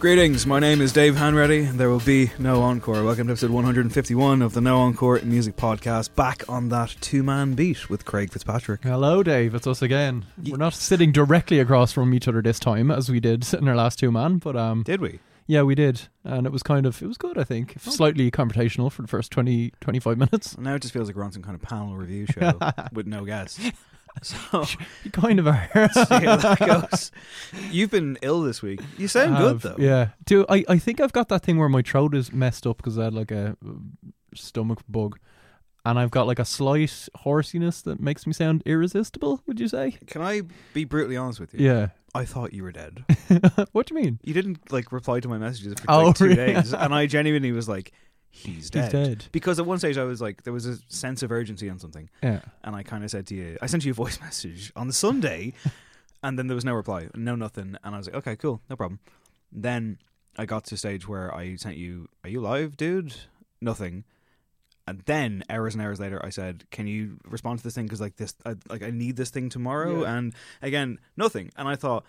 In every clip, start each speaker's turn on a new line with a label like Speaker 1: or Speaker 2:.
Speaker 1: Greetings, my name is Dave Hanratty, and there will be no encore. Welcome to episode 151 of the No Encore Music Podcast, back on that two man beat with Craig Fitzpatrick.
Speaker 2: Hello, Dave. It's us again. We're not sitting directly across from each other this time as we did in our last two man, but um,
Speaker 1: Did we?
Speaker 2: yeah, we did, and it was kind of it was good. I think slightly confrontational for the first 20, 25 minutes.
Speaker 1: Now it just feels like we're on some kind of panel review show with no guests. So,
Speaker 2: You kind of are.
Speaker 1: see how that goes. You've been ill this week. You sound good, though.
Speaker 2: Yeah. Do I? I think I've got that thing where my throat is messed up because I had like a uh, stomach bug, and I've got like a slight horsiness that makes me sound irresistible. Would you say?
Speaker 1: Can I be brutally honest with you?
Speaker 2: Yeah.
Speaker 1: I thought you were dead.
Speaker 2: what do you mean?
Speaker 1: You didn't like reply to my messages for
Speaker 2: Oh,
Speaker 1: like two
Speaker 2: really?
Speaker 1: days, and I genuinely was like, "He's dead."
Speaker 2: dead.
Speaker 1: Because at one stage I was like, there was a sense of urgency on something,
Speaker 2: Yeah.
Speaker 1: and I kind of said to you, I sent you a voice message on Sunday, and then there was no reply, no nothing, and I was like, okay, cool, no problem. Then I got to a stage where I sent you, "Are you live, dude?" Nothing. And then hours and hours later, I said, "Can you respond to this thing? Because like this, I, like I need this thing tomorrow."
Speaker 2: Yeah.
Speaker 1: And again, nothing. And I thought,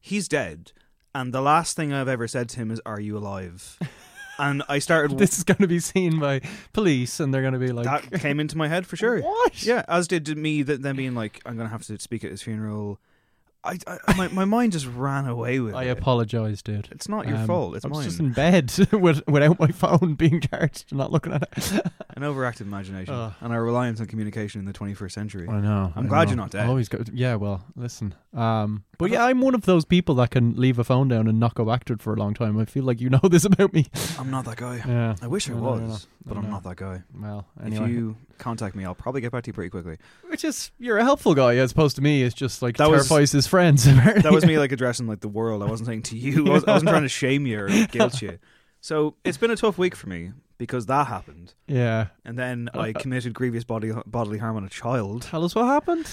Speaker 1: he's dead. And the last thing I've ever said to him is, "Are you alive?" and I started.
Speaker 2: This is going to be seen by police, and they're going to be like,
Speaker 1: that came into my head for sure.
Speaker 2: What?
Speaker 1: Yeah, as did me. That then being like, I'm gonna have to speak at his funeral. I, I my my mind just ran away with it.
Speaker 2: I
Speaker 1: it.
Speaker 2: apologize, dude.
Speaker 1: It's not your
Speaker 2: Um,
Speaker 1: fault. It's
Speaker 2: I was
Speaker 1: mine.
Speaker 2: just in bed with, without my phone being charged and not looking at it.
Speaker 1: An overactive imagination
Speaker 2: Ugh.
Speaker 1: and our reliance on communication in the 21st century.
Speaker 2: I know.
Speaker 1: I'm
Speaker 2: I
Speaker 1: glad
Speaker 2: know.
Speaker 1: you're not dead.
Speaker 2: Always go. Yeah. Well, listen. Um. But yeah, I'm one of those people that can leave a phone down and not go back to it for a long time. I feel like you know this about me.
Speaker 1: I'm not that guy.
Speaker 2: Yeah.
Speaker 1: I wish I
Speaker 2: No, no,
Speaker 1: was,
Speaker 2: no, no.
Speaker 1: but
Speaker 2: No,
Speaker 1: I'm
Speaker 2: no.
Speaker 1: not that guy.
Speaker 2: Well, anyway.
Speaker 1: If you contact me, I'll probably get back to you pretty quickly.
Speaker 2: Which is you're a helpful guy as opposed to me. It's just like
Speaker 1: That was-
Speaker 2: terrifies his friends.
Speaker 1: That was me like addressing like the world. I wasn't saying to you. I, was, I wasn't trying to shame you or guilt you. So it's been a tough week for me because that happened,
Speaker 2: yeah.
Speaker 1: and then
Speaker 2: Uh,
Speaker 1: I committed grievous body bodily harm on a child.
Speaker 2: Tell us what happened.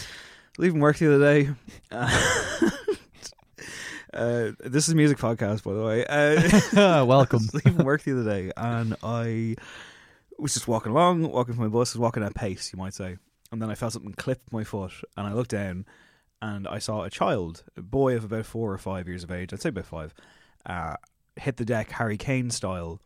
Speaker 1: leaving work the other day. Uh, this is a music podcast, by the way. Uh,
Speaker 2: Welcome.
Speaker 1: Leaving work the other day, and I was just walking along, walking from my bus, was walking at pace, you might say, and then I felt something clip my foot, and I looked down, and I saw a child, a boy of about four or five years of age, I'd say about five, uh, hit the deck Harry Kane style,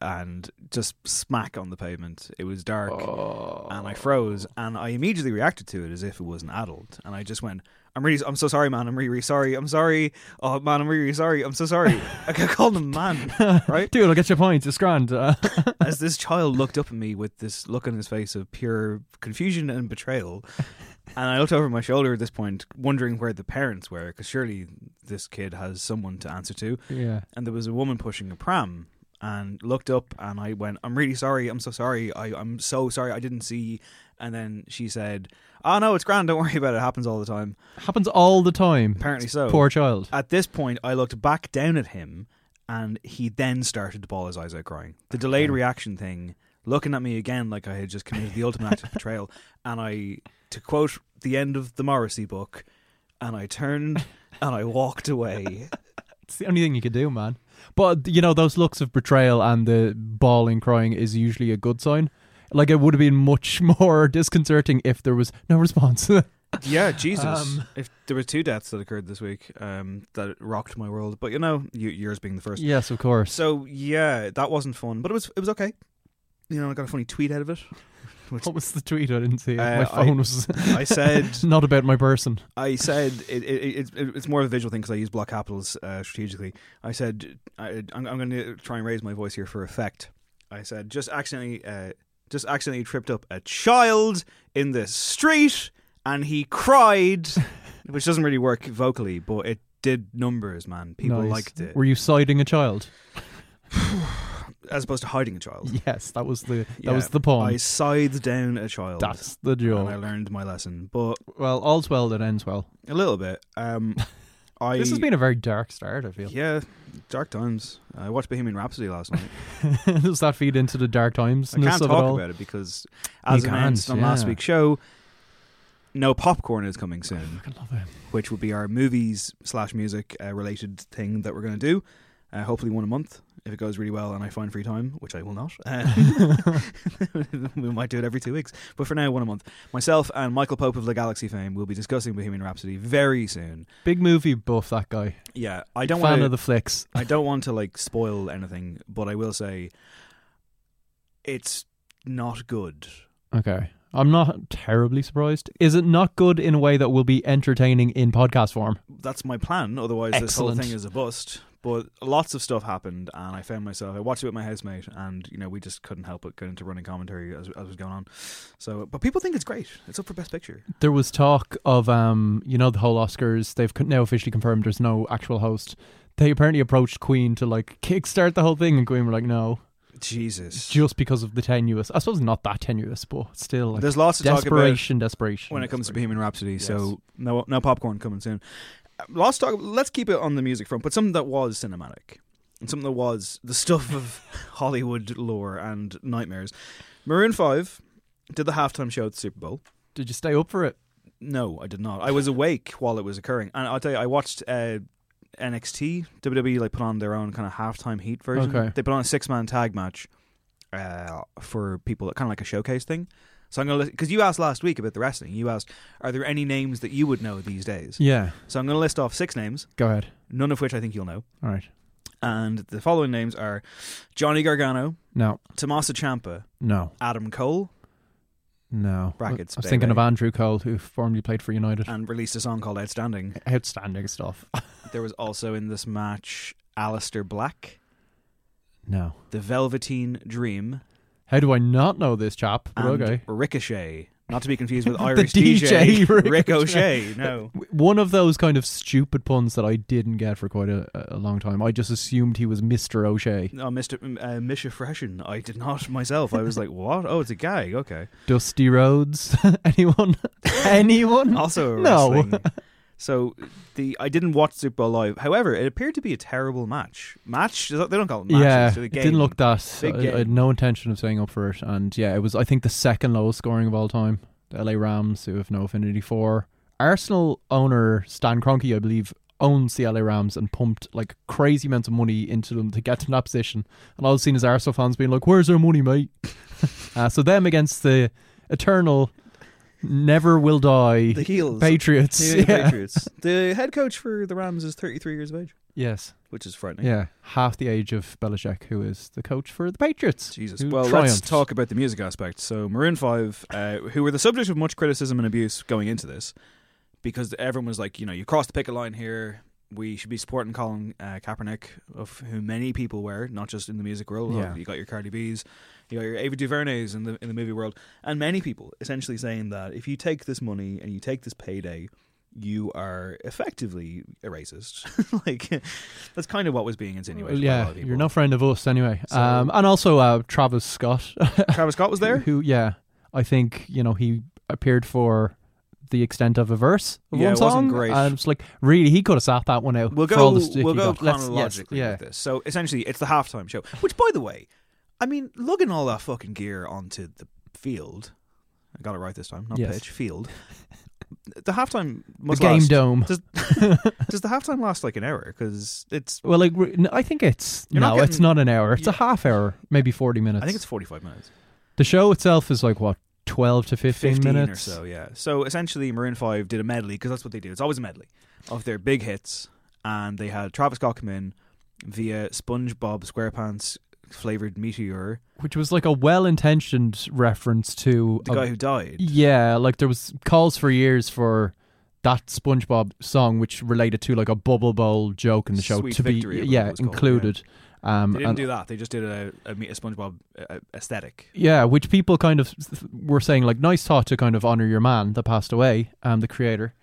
Speaker 1: and just smack on the pavement. It was dark,
Speaker 2: Oh.
Speaker 1: and I froze, and I immediately reacted to it as if it was an adult, and I just went. I'm really, I'm so sorry, man. I'm really, really sorry. I'm sorry. Oh, man, I'm really, really sorry. I'm so sorry. I called him man, right?
Speaker 2: Dude, I'll get your points. It's grand. Uh,
Speaker 1: As this child looked up at me with this look on his face of pure confusion and betrayal, and I looked over my shoulder at this point, wondering where the parents were, because surely this kid has someone to answer to.
Speaker 2: yeah.
Speaker 1: and there was a woman pushing a pram and looked up and I went, I'm really sorry, I'm so sorry, I, I'm so sorry, I didn't see and then she said, Oh no, it's grand, don't worry about it, it happens all the time.
Speaker 2: Happens all the time.
Speaker 1: Apparently so.
Speaker 2: Poor child.
Speaker 1: At this point I looked back down at him and he then started to bawl his eyes out crying. The delayed reaction thing, looking at me again like I had just committed the ultimate act of betrayal, and I to quote the end of the Morrissey book, and I turned and I walked away.
Speaker 2: It's the only thing you could do, man. But you know, those looks of betrayal and the bawling, crying is usually a good sign. Like it would have been much more disconcerting if there was no response.
Speaker 1: Yeah, Jesus.
Speaker 2: Um,
Speaker 1: if there were two deaths that occurred this week, um, that rocked my world. But you know, you, yours being the first.
Speaker 2: yes, of course.
Speaker 1: So yeah, that wasn't fun, but it was it was okay. You know, I got a funny tweet out of it. Which
Speaker 2: What was the tweet? I didn't see it.
Speaker 1: Uh,
Speaker 2: my phone was
Speaker 1: I said
Speaker 2: not about my person.
Speaker 1: I said it, it, it, it's more of a visual thing because I use block capitals uh, strategically. I said I, I'm, I'm going to try and raise my voice here for effect. I said just accidentally, uh, just accidentally tripped up a child in the street, and he cried, which doesn't really work vocally, but it did numbers, man. People
Speaker 2: Nice.
Speaker 1: liked it,
Speaker 2: Were you siding a child?
Speaker 1: as opposed to hiding a child.
Speaker 2: Yes, that was the that
Speaker 1: Yeah,
Speaker 2: was the poem.
Speaker 1: I scythed down a child.
Speaker 2: That's the
Speaker 1: and I learned my lesson, but
Speaker 2: Well, all's well that ends well.
Speaker 1: a little bit. Um, I
Speaker 2: This has been a very dark start. I feel.
Speaker 1: Yeah, dark times. I watched Bohemian Rhapsody last night.
Speaker 2: Does that feed into the dark times?
Speaker 1: I can't
Speaker 2: it
Speaker 1: talk about it because, as
Speaker 2: You
Speaker 1: announced on last week's show, no popcorn is coming soon,
Speaker 2: I love it.
Speaker 1: which will be our movies slash music uh, related thing that we're going to do. Uh, hopefully, one a month if it goes really well and I find free time, which I will not. Uh, we might do it every two weeks, but for now, one a month. Myself and Michael Pope of the Galaxy fame will be discussing Bohemian Rhapsody very soon.
Speaker 2: Big movie buff. That guy.
Speaker 1: Yeah, I don't
Speaker 2: Fan
Speaker 1: want to.
Speaker 2: of the flicks.
Speaker 1: I don't want to like spoil anything, but I will say it's not good.
Speaker 2: Okay. I'm not terribly surprised. Is it not good in a way that will be entertaining in podcast form?
Speaker 1: That's my plan. Otherwise, this whole thing is a bust. But lots of stuff happened, and I found myself. I watched it with my housemate, and you know we just couldn't help but get into running commentary as, as was going on. So, but people think it's great. It's up for best picture.
Speaker 2: There was talk of, um, you know, the whole Oscars. They've now officially confirmed there's no actual host. They apparently approached Queen to like kickstart the whole thing, and Queen were like, "No,"
Speaker 1: Jesus,
Speaker 2: just because of the tenuous. I suppose not that tenuous, but still, like,
Speaker 1: there's lots about
Speaker 2: desperation, desperation.
Speaker 1: when it comes to. Bohemian Rhapsody.
Speaker 2: Yes.
Speaker 1: So no, no popcorn coming soon. To talk. Let's keep it on the music front, but something that was cinematic and something that was the stuff of Hollywood lore and nightmares. Maroon Five did the halftime show at the Super Bowl.
Speaker 2: Did you stay up for it?
Speaker 1: No, I did not. I was awake while it was occurring, and I'll tell you, I watched uh, NXT WWE like put on their own kind of halftime heat version.
Speaker 2: Okay.
Speaker 1: They put on a six man tag match uh, for people, kind of like a showcase thing. So I'm gonna because you asked last week about the wrestling. You asked, are there any names that you would know these days?
Speaker 2: Yeah.
Speaker 1: So I'm gonna list off six names,
Speaker 2: Go ahead.
Speaker 1: none of which I think you'll know.
Speaker 2: All right.
Speaker 1: And the following names are Johnny Gargano,
Speaker 2: No.
Speaker 1: Tommaso Ciampa,
Speaker 2: No.
Speaker 1: Adam Cole,
Speaker 2: No.
Speaker 1: Brackets,
Speaker 2: I was thinking of Andrew Cole, who formerly played for United.
Speaker 1: and released a song called Outstanding.
Speaker 2: Outstanding stuff.
Speaker 1: There was also in this match Aleister Black,
Speaker 2: no.
Speaker 1: The Velveteen Dream,
Speaker 2: How do I not know this chap? But
Speaker 1: and
Speaker 2: okay.
Speaker 1: Ricochet. Not to be confused with Irish
Speaker 2: DJ
Speaker 1: Ricochet.
Speaker 2: Ricochet.
Speaker 1: No.
Speaker 2: One of those kind of stupid puns that I didn't get for quite a, a long time. I just assumed he was Mr. O'Shea.
Speaker 1: No, Mr. Uh, Misha Freshen. I did not myself. I was like, what? Oh, it's a gag. Okay.
Speaker 2: Dusty Rhodes. Anyone? Anyone?
Speaker 1: Also
Speaker 2: No.
Speaker 1: So the I didn't watch Super Bowl live. However, it appeared to be a terrible match. Match? They don't call it matches.
Speaker 2: yeah,
Speaker 1: it's
Speaker 2: it didn't look that. I, I had no intention of staying up for it, and yeah, it was. I think the second lowest scoring of all time. The LA Rams, who have no affinity for Arsenal owner Stan Kroenke, I believe, owns the LA Rams and pumped like crazy amounts of money into them to get to that position. And all I've seen is Arsenal fans being like, "Where's our money, mate?" uh, so them against the eternal, never will die
Speaker 1: The heels.
Speaker 2: Patriots.
Speaker 1: The
Speaker 2: yeah.
Speaker 1: Patriots. The head coach for the Rams is 33 years of age.
Speaker 2: Yes.
Speaker 1: which is frightening.
Speaker 2: Yeah. Half the age of Belichick, who is the coach for the Patriots.
Speaker 1: Jesus. Well, let's talk about the music aspect. So, Maroon 5, uh, who were the subject of much criticism and abuse going into this, because everyone was like, you know, you crossed the picket line here. We should be supporting Colin uh, Kaepernick, of who many people were, not just in the music world.
Speaker 2: Yeah.
Speaker 1: You got your Cardi B's, you got your Ava DuVernays in the in the movie world, and many people essentially saying that if you take this money and you take this payday, you are effectively a racist. like that's kind of what was being insinuated. by a lot
Speaker 2: yeah, you're no friend of us anyway.
Speaker 1: So-
Speaker 2: um, and also uh, Travis Scott.
Speaker 1: Travis Scott was there.
Speaker 2: Who, yeah, I think you know he appeared for the extent of a verse of
Speaker 1: Yeah,
Speaker 2: one song.
Speaker 1: great.
Speaker 2: And it's like really, he could have sat that one out.
Speaker 1: We'll go.
Speaker 2: all the
Speaker 1: We'll go
Speaker 2: got. Let's- yes,
Speaker 1: chronologically
Speaker 2: yeah.
Speaker 1: with this. So essentially, it's the halftime show. Which, by the way, I mean, lugging all that fucking gear onto the field. I got it right this time, not
Speaker 2: Yes.
Speaker 1: pitch, field. The halftime
Speaker 2: The
Speaker 1: must
Speaker 2: game
Speaker 1: last,
Speaker 2: dome.
Speaker 1: Does, does the halftime last like an hour? Because it's.
Speaker 2: Well, like re- no, I think it's
Speaker 1: You're
Speaker 2: no,
Speaker 1: not
Speaker 2: it's
Speaker 1: getting-
Speaker 2: not an hour. It's a half hour, maybe forty minutes.
Speaker 1: I think it's forty-five minutes.
Speaker 2: the show itself is like what twelve to fifteen,
Speaker 1: 15
Speaker 2: minutes
Speaker 1: or so, yeah. So essentially, Maroon 5 did a medley, because that's what they do. It's always a medley of their big hits. And they had Travis Scott come in via SpongeBob SquarePants flavored Meteor,
Speaker 2: which was like a well-intentioned reference to
Speaker 1: the
Speaker 2: a-
Speaker 1: guy who died.
Speaker 2: Yeah, like there was calls for years for that SpongeBob song, which related to like a bubble bowl joke in the show
Speaker 1: Sweet
Speaker 2: to
Speaker 1: Victory,
Speaker 2: be yeah
Speaker 1: called,
Speaker 2: included. Um,
Speaker 1: They didn't
Speaker 2: and-
Speaker 1: do that. They just did a, a, a SpongeBob uh, aesthetic.
Speaker 2: Yeah, which people kind of were saying like nice thought to kind of honor your man that passed away, um, the creator,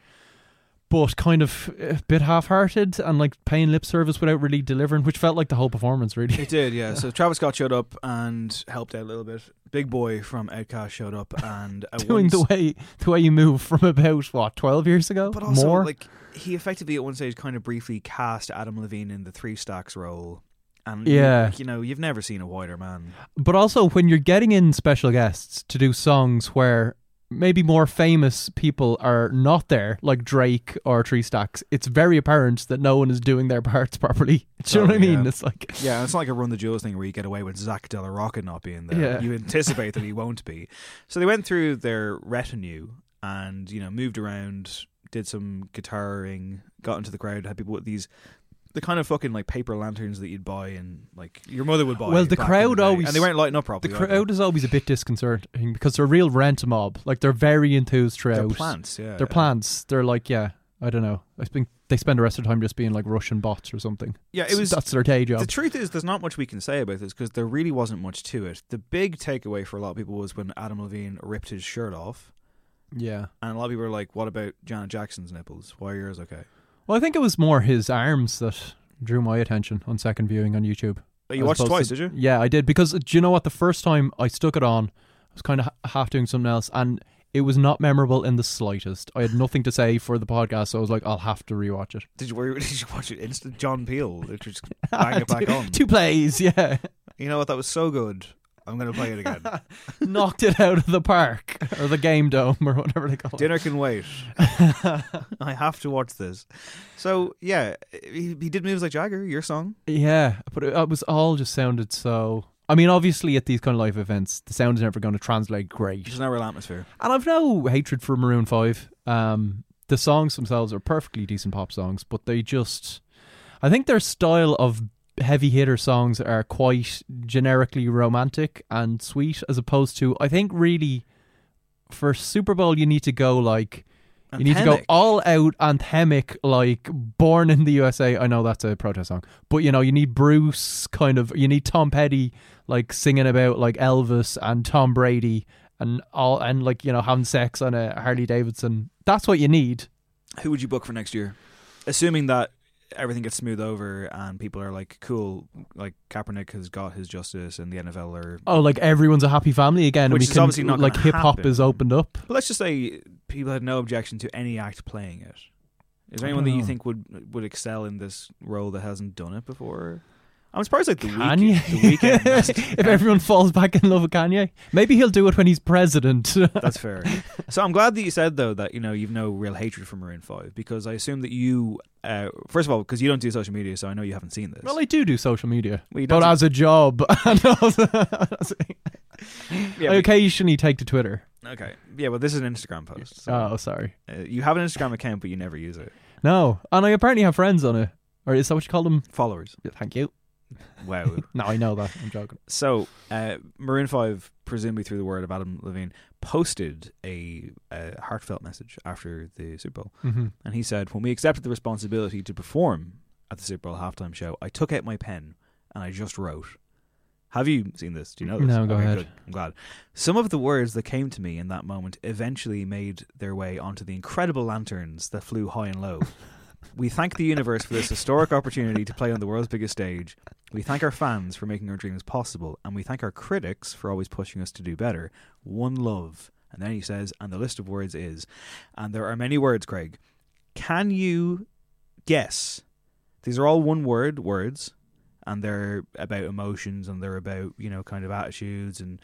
Speaker 2: but kind of a bit half-hearted and like paying lip service without really delivering, which felt like the whole performance really.
Speaker 1: It did, yeah. So Travis Scott showed up and helped out a little bit. Big Boi from OutKast showed up and
Speaker 2: Doing
Speaker 1: one
Speaker 2: the way the way you move from about what twelve years ago,
Speaker 1: but also
Speaker 2: more.
Speaker 1: like he effectively at one stage kind of briefly cast Adam Levine in the Three Stacks role. And
Speaker 2: Yeah.
Speaker 1: like, you know, you've never seen a whiter man.
Speaker 2: But also, when you're getting in special guests to do songs where maybe more famous people are not there, like Drake or Three Stacks, it's very apparent that no one is doing their parts properly. Do you know oh, what I mean? It's like,
Speaker 1: Yeah, it's not like a Run the Jewels thing where you get away with Zack de la Rocha not being there.
Speaker 2: Yeah.
Speaker 1: You anticipate that he won't be. So they went through their retinue and, you know, moved around, did some guitaring, got into the crowd, had people with these the kind of fucking like paper lanterns that you'd buy and like your mother would buy.
Speaker 2: Well, the crowd
Speaker 1: day.
Speaker 2: always-
Speaker 1: and they weren't lighting up
Speaker 2: the
Speaker 1: properly. either.
Speaker 2: crowd is always a bit disconcerting because they're a real rent mob. Like, they're very enthused
Speaker 1: They're plants, yeah.
Speaker 2: They're plants. They're like, yeah, I don't know. I think they spend the rest of the time just being like Russian bots or something.
Speaker 1: Yeah, it
Speaker 2: So
Speaker 1: was.
Speaker 2: That's their day job.
Speaker 1: The truth is, there's not much we can say about this because there really wasn't much to it. The big takeaway for a lot of people was when Adam Levine ripped his shirt off,
Speaker 2: yeah.
Speaker 1: and a lot of people were like, "What about Janet Jackson's nipples? Why are yours okay?"
Speaker 2: Well, I think it was more his arms that drew my attention on second viewing on YouTube.
Speaker 1: You watched twice,
Speaker 2: to-
Speaker 1: did you?
Speaker 2: Yeah, I did because do you know what? The first time I stuck it on, I was kind of half doing something else, and it was not memorable in the slightest. I had nothing to say for the podcast, so I was like, I'll have to rewatch it.
Speaker 1: Did you? Did you watch it instant? John Peel, just bang it back
Speaker 2: two,
Speaker 1: on.
Speaker 2: two plays, yeah,
Speaker 1: You know what? That was so good. I'm going to play it again.
Speaker 2: knocked it out of the park or the game dome or whatever they call it.
Speaker 1: Dinner can wait. I have to watch this. So yeah, he, he did moves like Jagger. Your song.
Speaker 2: Yeah, but it, it was all just sounded so. I mean, obviously, at these kind of live events, the sound is never going to translate great.
Speaker 1: There's no real atmosphere.
Speaker 2: And I've no hatred for Maroon Five. Um, the songs themselves are perfectly decent pop songs, but they just, I think their style of heavy hitter songs are quite generically romantic and sweet, as opposed to I think really for Super Bowl you need to go like. You need to go all out anthemic, like "Born in the USA." I know that's a protest song, but you know you need Bruce kind of. You need Tom Petty like singing about like Elvis and Tom Brady and all and like you know having sex on a Harley Davidson. That's what you need.
Speaker 1: Who would you book for next year? Assuming that everything gets smooth over and people are like, cool, like Kaepernick has got his justice and the NFL are.
Speaker 2: Oh, like everyone's a happy family again,
Speaker 1: Which
Speaker 2: and we
Speaker 1: is
Speaker 2: can
Speaker 1: obviously not
Speaker 2: like hip hop is opened up.
Speaker 1: But let's just say people had no objection to any act playing it. Is there anyone that you think would would excel in this role that hasn't done it before? I'm surprised, like the
Speaker 2: Kanye.
Speaker 1: Weeknd. The Weeknd
Speaker 2: if everyone falls back in love with Kanye, maybe he'll do it when he's president.
Speaker 1: That's fair. So I'm glad that you said though that you know you've no real hatred for Maroon Five because I assume that you, uh, first of all, because you don't do social media, so I know you haven't seen this.
Speaker 2: well, I do do social media,
Speaker 1: Well,
Speaker 2: but
Speaker 1: don't-
Speaker 2: as a job, and
Speaker 1: Yeah,
Speaker 2: I occasionally take to Twitter.
Speaker 1: okay, yeah, but this is an Instagram post. So,
Speaker 2: Oh, sorry.
Speaker 1: uh, you have an Instagram account, but you never use it.
Speaker 2: No, and I apparently have friends on it, or is that what you call them?
Speaker 1: Followers.
Speaker 2: Thank you.
Speaker 1: Wow.
Speaker 2: No, I know that. I'm joking.
Speaker 1: So, uh, Maroon Five, presumably through the word of Adam Levine, posted a, a heartfelt message after the Super Bowl,
Speaker 2: Mm-hmm.
Speaker 1: and he said, "When we accepted the responsibility to perform at the Super Bowl halftime show, I took out my pen and I just wrote." Have you seen this? Do you know this?
Speaker 2: No, go
Speaker 1: Okay,
Speaker 2: ahead.
Speaker 1: good. I'm glad. Some of the words that came to me in that moment eventually made their way onto the incredible lanterns that flew high and low. we thank the universe for this historic opportunity to play on the world's biggest stage. We thank our fans for making our dreams possible, and we thank our critics for always pushing us to do better. One love. And then he says, and the list of words is, and there are many words, Craig. Can you guess? These are all one word words, and they're about emotions and they're about, you know, kind of attitudes and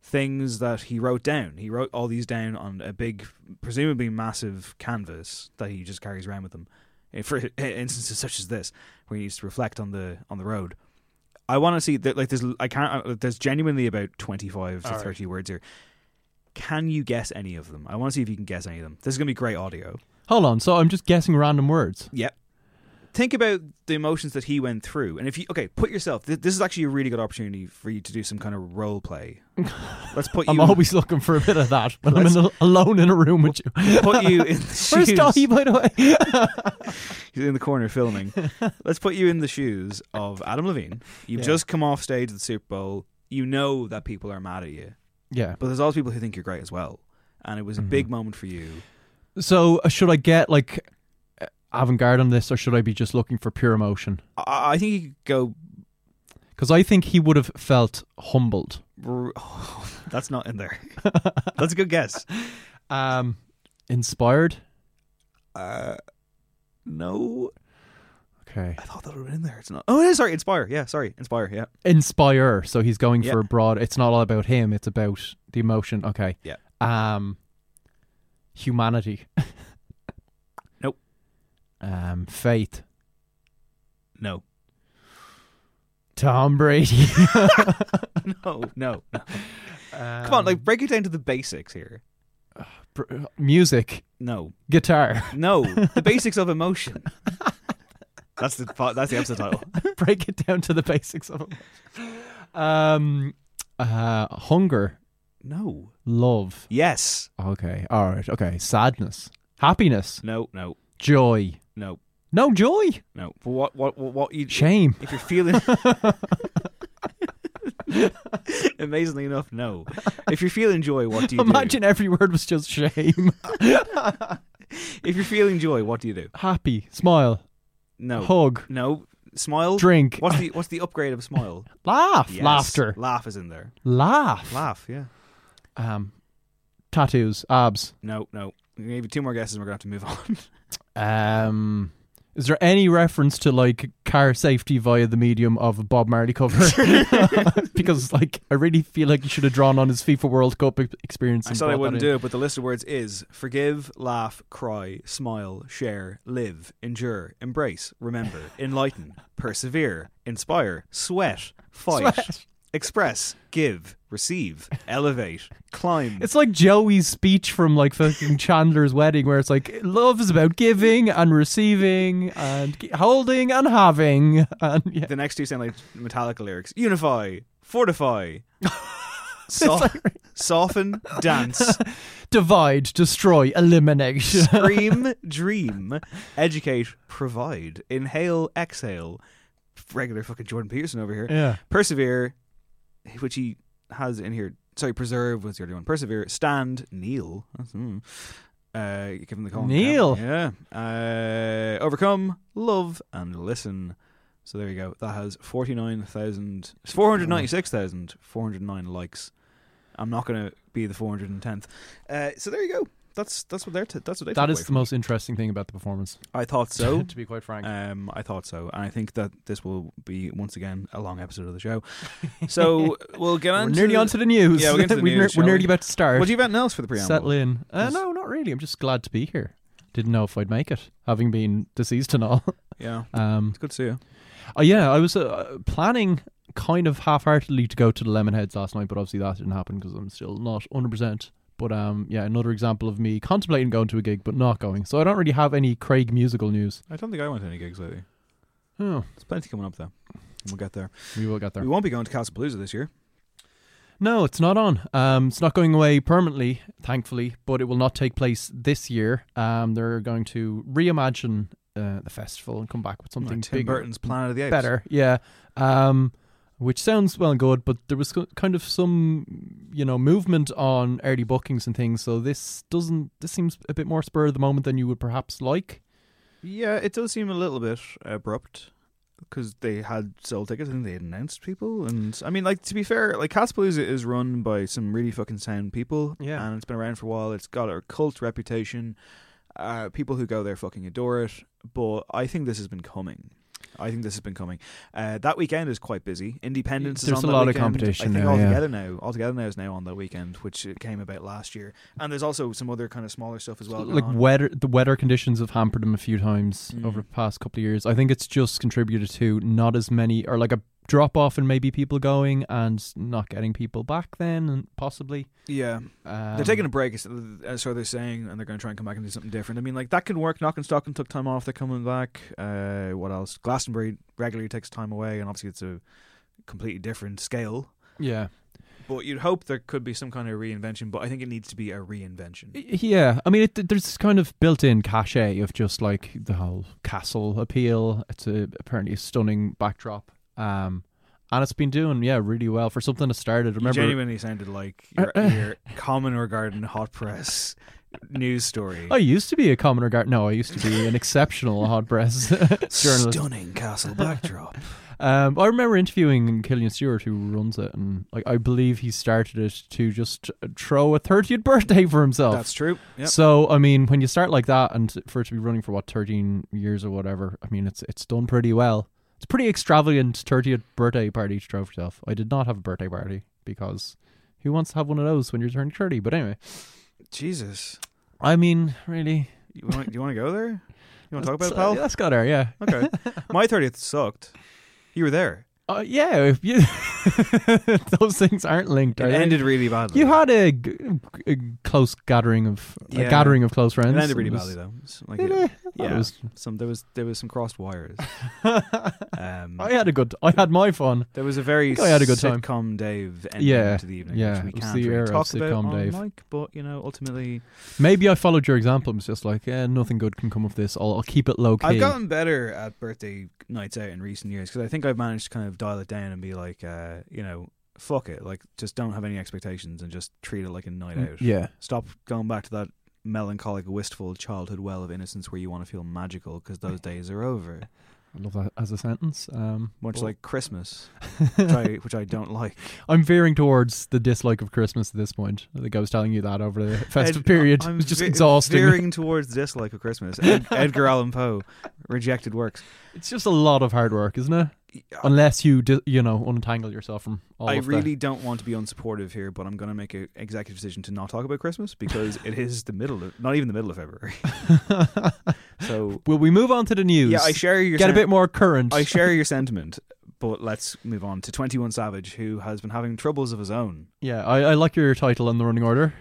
Speaker 1: things that he wrote down. He wrote all these down on a big, presumably massive canvas that he just carries around with him. For instances such as this, where he needs to reflect on the on the road. I want to see that like there's I can't uh, there's genuinely about 25 to
Speaker 2: All right.
Speaker 1: 30 words here. Can you guess any of them? I want to see if you can guess any of them. This is going to be great audio.
Speaker 2: Hold on. So I'm just guessing random words.
Speaker 1: Yep. Think about the emotions that he went through, and if you okay, put yourself. Th- this is actually a really good opportunity for you to do some kind of role play. Let's put you.
Speaker 2: I'm always looking for a bit of that when I'm in a, alone in a room with you.
Speaker 1: put you in the
Speaker 2: Where's
Speaker 1: shoes.
Speaker 2: By the way?
Speaker 1: He's in the corner filming. Let's put you in the shoes of Adam Levine. You've
Speaker 2: Yeah.
Speaker 1: just come off stage at the Super Bowl. You know that people are mad at you,
Speaker 2: yeah.
Speaker 1: but there's also people who think you're great as well. And it was a
Speaker 2: Mm-hmm.
Speaker 1: big moment for you.
Speaker 2: So uh, should I get like uh, avant-garde on this, or should I be just looking for pure emotion?
Speaker 1: I, I think you could go.
Speaker 2: Because I think he would have felt humbled.
Speaker 1: br- that's not in there. that's a good guess.
Speaker 2: Um, inspired.
Speaker 1: Uh, no,
Speaker 2: Okay.
Speaker 1: I thought that would have been in there. It's not. Oh, it is. Sorry, inspire. Yeah, sorry, inspire. Yeah,
Speaker 2: Inspire. So he's going
Speaker 1: Yeah.
Speaker 2: for broad. It's not all about him. It's about the emotion. Okay.
Speaker 1: Yeah.
Speaker 2: Um, humanity. Um, faith.
Speaker 1: no,
Speaker 2: Tom Brady.
Speaker 1: no, no, no.
Speaker 2: Um,
Speaker 1: Come on, like break it down to the basics here.
Speaker 2: br- music,
Speaker 1: No,
Speaker 2: guitar.
Speaker 1: no, the basics of emotion. That's the that's the episode title.
Speaker 2: Break it down to the basics of it. Um, uh, hunger,
Speaker 1: No.
Speaker 2: love.
Speaker 1: Yes.
Speaker 2: Okay. All right. Okay. Sadness, happiness,
Speaker 1: No. No.
Speaker 2: joy.
Speaker 1: No.
Speaker 2: No joy.
Speaker 1: No. But what? What? What? what you?
Speaker 2: Shame.
Speaker 1: If you're feeling. Amazingly enough, no. If you're feeling joy, what do you
Speaker 2: Imagine every word was just shame.
Speaker 1: If you're feeling joy, what do you do?
Speaker 2: Happy, smile,
Speaker 1: No.
Speaker 2: hug,
Speaker 1: No. Smile.
Speaker 2: drink,
Speaker 1: What's the What's the upgrade of smile?
Speaker 2: laugh,
Speaker 1: Yes.
Speaker 2: laughter,
Speaker 1: Laugh is in there.
Speaker 2: laugh,
Speaker 1: Laugh. Yeah.
Speaker 2: um, tattoos, abs.
Speaker 1: No. No. Maybe two more guesses. and We're gonna have to move on.
Speaker 2: Um, is there any reference to like car safety via the medium of a Bob Marley cover? because like I really feel like you should have drawn on his FIFA World Cup experience.
Speaker 1: I said I wouldn't do it, but the list of words is forgive, laugh, cry, smile, share, live, endure, embrace, remember, enlighten, persevere, inspire, sweat, fight,
Speaker 2: Sweat.
Speaker 1: Express, give, receive, elevate, climb.
Speaker 2: It's like Joey's speech from like fucking Chandler's wedding, where it's like love is about giving and receiving and holding and having. And yeah,
Speaker 1: the next two sound like Metallica lyrics. Unify, fortify, so- soften, dance,
Speaker 2: divide, destroy, eliminate.
Speaker 1: scream, dream, educate, provide, inhale, exhale. Regular fucking Jordan Peterson over here.
Speaker 2: yeah.
Speaker 1: Persevere, which he has in here. Sorry, preserve was the other one. Persevere, stand, kneel. That's, mm. Uh, give him the call.
Speaker 2: Kneel.
Speaker 1: Yeah. Uh, overcome, love, and listen. So there you go. That has 49,000, 496,409 likes. I'm not going to be the 410th. Uh, so there you go. That's that's what they're t- that's what they
Speaker 2: That
Speaker 1: took
Speaker 2: the
Speaker 1: from
Speaker 2: most interesting thing about the performance.
Speaker 1: I thought so.
Speaker 2: to be quite frank.
Speaker 1: Um, I thought so, and I think that this will be once again a long episode of the show. So we'll get on.
Speaker 2: we're
Speaker 1: nearly
Speaker 2: on to the news.
Speaker 1: Yeah, we'll the
Speaker 2: we're,
Speaker 1: news,
Speaker 2: we're nearly about to start.
Speaker 1: What do you have else for the preamble?
Speaker 2: Settle in. Uh, no, not really. I'm just glad to be here. Didn't know if I'd make it, having been deceased and all.
Speaker 1: Yeah,
Speaker 2: Um,
Speaker 1: it's good to see you.
Speaker 2: oh yeah, I was uh, planning kind of half-heartedly to go to the Lemonheads last night, but obviously that didn't happen because I'm still not 100. percent But um, yeah, another example of me contemplating going to a gig but not going. So I don't really have any Craig musical news.
Speaker 1: I don't think I went to any gigs lately.
Speaker 2: Oh,
Speaker 1: There's plenty coming up though. We'll get there.
Speaker 2: we will get there.
Speaker 1: We won't be going to Casablanca this year.
Speaker 2: No, it's not on. Um, it's not going away permanently, thankfully, but it will not take place this year. Um, they're going to reimagine uh, the festival and come back with something
Speaker 1: Like Tim
Speaker 2: bigger,
Speaker 1: Burton's Planet of the Apes.
Speaker 2: better. Yeah. Um, which sounds well and good, but there was kind of some, you know, movement on early bookings and things. So this doesn't. This seems a bit more spur of the moment than you would perhaps like.
Speaker 1: Yeah, it does seem a little bit abrupt because they had sold tickets and they had announced people. And I mean, like to be fair, like Castlepalooza is run by some really fucking sound people.
Speaker 2: Yeah.
Speaker 1: and it's been around for a while. It's got a cult reputation. Uh, people who go there fucking adore it. But I think this has been coming. I think this has been coming. Uh, that weekend is quite busy. Indiependence is
Speaker 2: There's
Speaker 1: on
Speaker 2: a lot of competition
Speaker 1: I think
Speaker 2: now, yeah.
Speaker 1: altogether now, altogether now is now on that weekend, which came about last year. And there's also some other kind of smaller stuff as well.
Speaker 2: like
Speaker 1: on.
Speaker 2: weather, the weather conditions have hampered them a few times
Speaker 1: Mm.
Speaker 2: over the past couple of years. I think it's just contributed to not as many, or like a drop off and maybe people going and not getting people back. Then and possibly
Speaker 1: Yeah,
Speaker 2: um,
Speaker 1: they're taking a break, uh, so they're saying, and they're going to try and come back and do something different. I mean, like that can work. Knockanstockan took time off; they're coming back. Uh, what else? Glastonbury regularly takes time away, and obviously it's a completely different scale.
Speaker 2: Yeah,
Speaker 1: But you'd hope there could be some kind of reinvention. But I think it needs to be a reinvention.
Speaker 2: Yeah. I mean, it, there's this kind of built-in cachet of just like the whole castle appeal. It's a apparently a stunning backdrop. Um, and it's been doing yeah really well for something that started.
Speaker 1: You
Speaker 2: Remember,
Speaker 1: genuinely sounded like your, your Commoner Garden hot press news story.
Speaker 2: I used to be a commoner guard. No, I used to be an exceptional hot press journalist.
Speaker 1: Stunning castle backdrop.
Speaker 2: Um, I remember interviewing Killian Stewart, who runs it, and like I believe he started it to just throw a 30th birthday for himself.
Speaker 1: That's true. Yep.
Speaker 2: So I mean, when you start like that, and for it to be running for what 13 years or whatever, I mean, it's it's done pretty well. It's a pretty extravagant 30th birthday party to throw for yourself. I did not have a birthday party because who wants to have one of those when you're turning 30? But anyway,
Speaker 1: Jesus.
Speaker 2: I mean, really,
Speaker 1: You want, do you want to go there? You want to talk about it,
Speaker 2: let's,
Speaker 1: pal?
Speaker 2: uh, let's go there. Yeah.
Speaker 1: Okay. My 30th sucked. You were there.
Speaker 2: Uh, yeah, if you those things aren't linked.
Speaker 1: It
Speaker 2: they?
Speaker 1: ended really badly.
Speaker 2: You had a, g- a close gathering of
Speaker 1: Yeah.
Speaker 2: a gathering of close friends.
Speaker 1: It ended really
Speaker 2: was-
Speaker 1: badly though. It's like it-
Speaker 2: it? I thought
Speaker 1: yeah,
Speaker 2: it was-
Speaker 1: some there was there was some crossed wires. Um,
Speaker 2: I had a good. I had my fun.
Speaker 1: there was a very
Speaker 2: think I had a good time.
Speaker 1: sitcom Dave ending
Speaker 2: Yeah,
Speaker 1: to the evening,
Speaker 2: yeah,
Speaker 1: which we
Speaker 2: it was
Speaker 1: can't
Speaker 2: the
Speaker 1: really
Speaker 2: era of
Speaker 1: talk about
Speaker 2: sitcom
Speaker 1: on
Speaker 2: Dave.
Speaker 1: mic, but you know, ultimately,
Speaker 2: Maybe I followed your example. and was just like, eh, nothing good can come of this. I'll, I'll keep it low key.
Speaker 1: I've gotten better at birthday nights out in recent years because I think I've managed to kind of dial it down and be like, uh, you know, fuck it, like just don't have any expectations and just treat it like a night out.
Speaker 2: Mm, yeah,
Speaker 1: Stop going back to that melancholic, wistful childhood well of innocence where you want to feel magical because those days are over.
Speaker 2: I love that as a sentence. Um,
Speaker 1: Much like Christmas, which I which I don't like.
Speaker 2: I'm veering towards the dislike of Christmas at this point. I think I was telling you that over the festive
Speaker 1: Ed-
Speaker 2: period.
Speaker 1: I'm
Speaker 2: it was just
Speaker 1: ve-
Speaker 2: exhausting.
Speaker 1: Veering towards the dislike of Christmas. Ed- Edgar Allan Poe, rejected works.
Speaker 2: It's just a lot of hard work, isn't it? Unless you, di- you know, untangle yourself from all
Speaker 1: I really don't want to be unsupportive here, but I'm going to make an executive decision to not talk about Christmas because it is the middle, of, not even the middle of February. So
Speaker 2: Will we move on to the news?
Speaker 1: yeah, I share your
Speaker 2: get a bit more current.
Speaker 1: I share your sentiment, but let's move on to Twenty One Savage, who has been having troubles of his own.
Speaker 2: yeah, I, I like your title on the running order.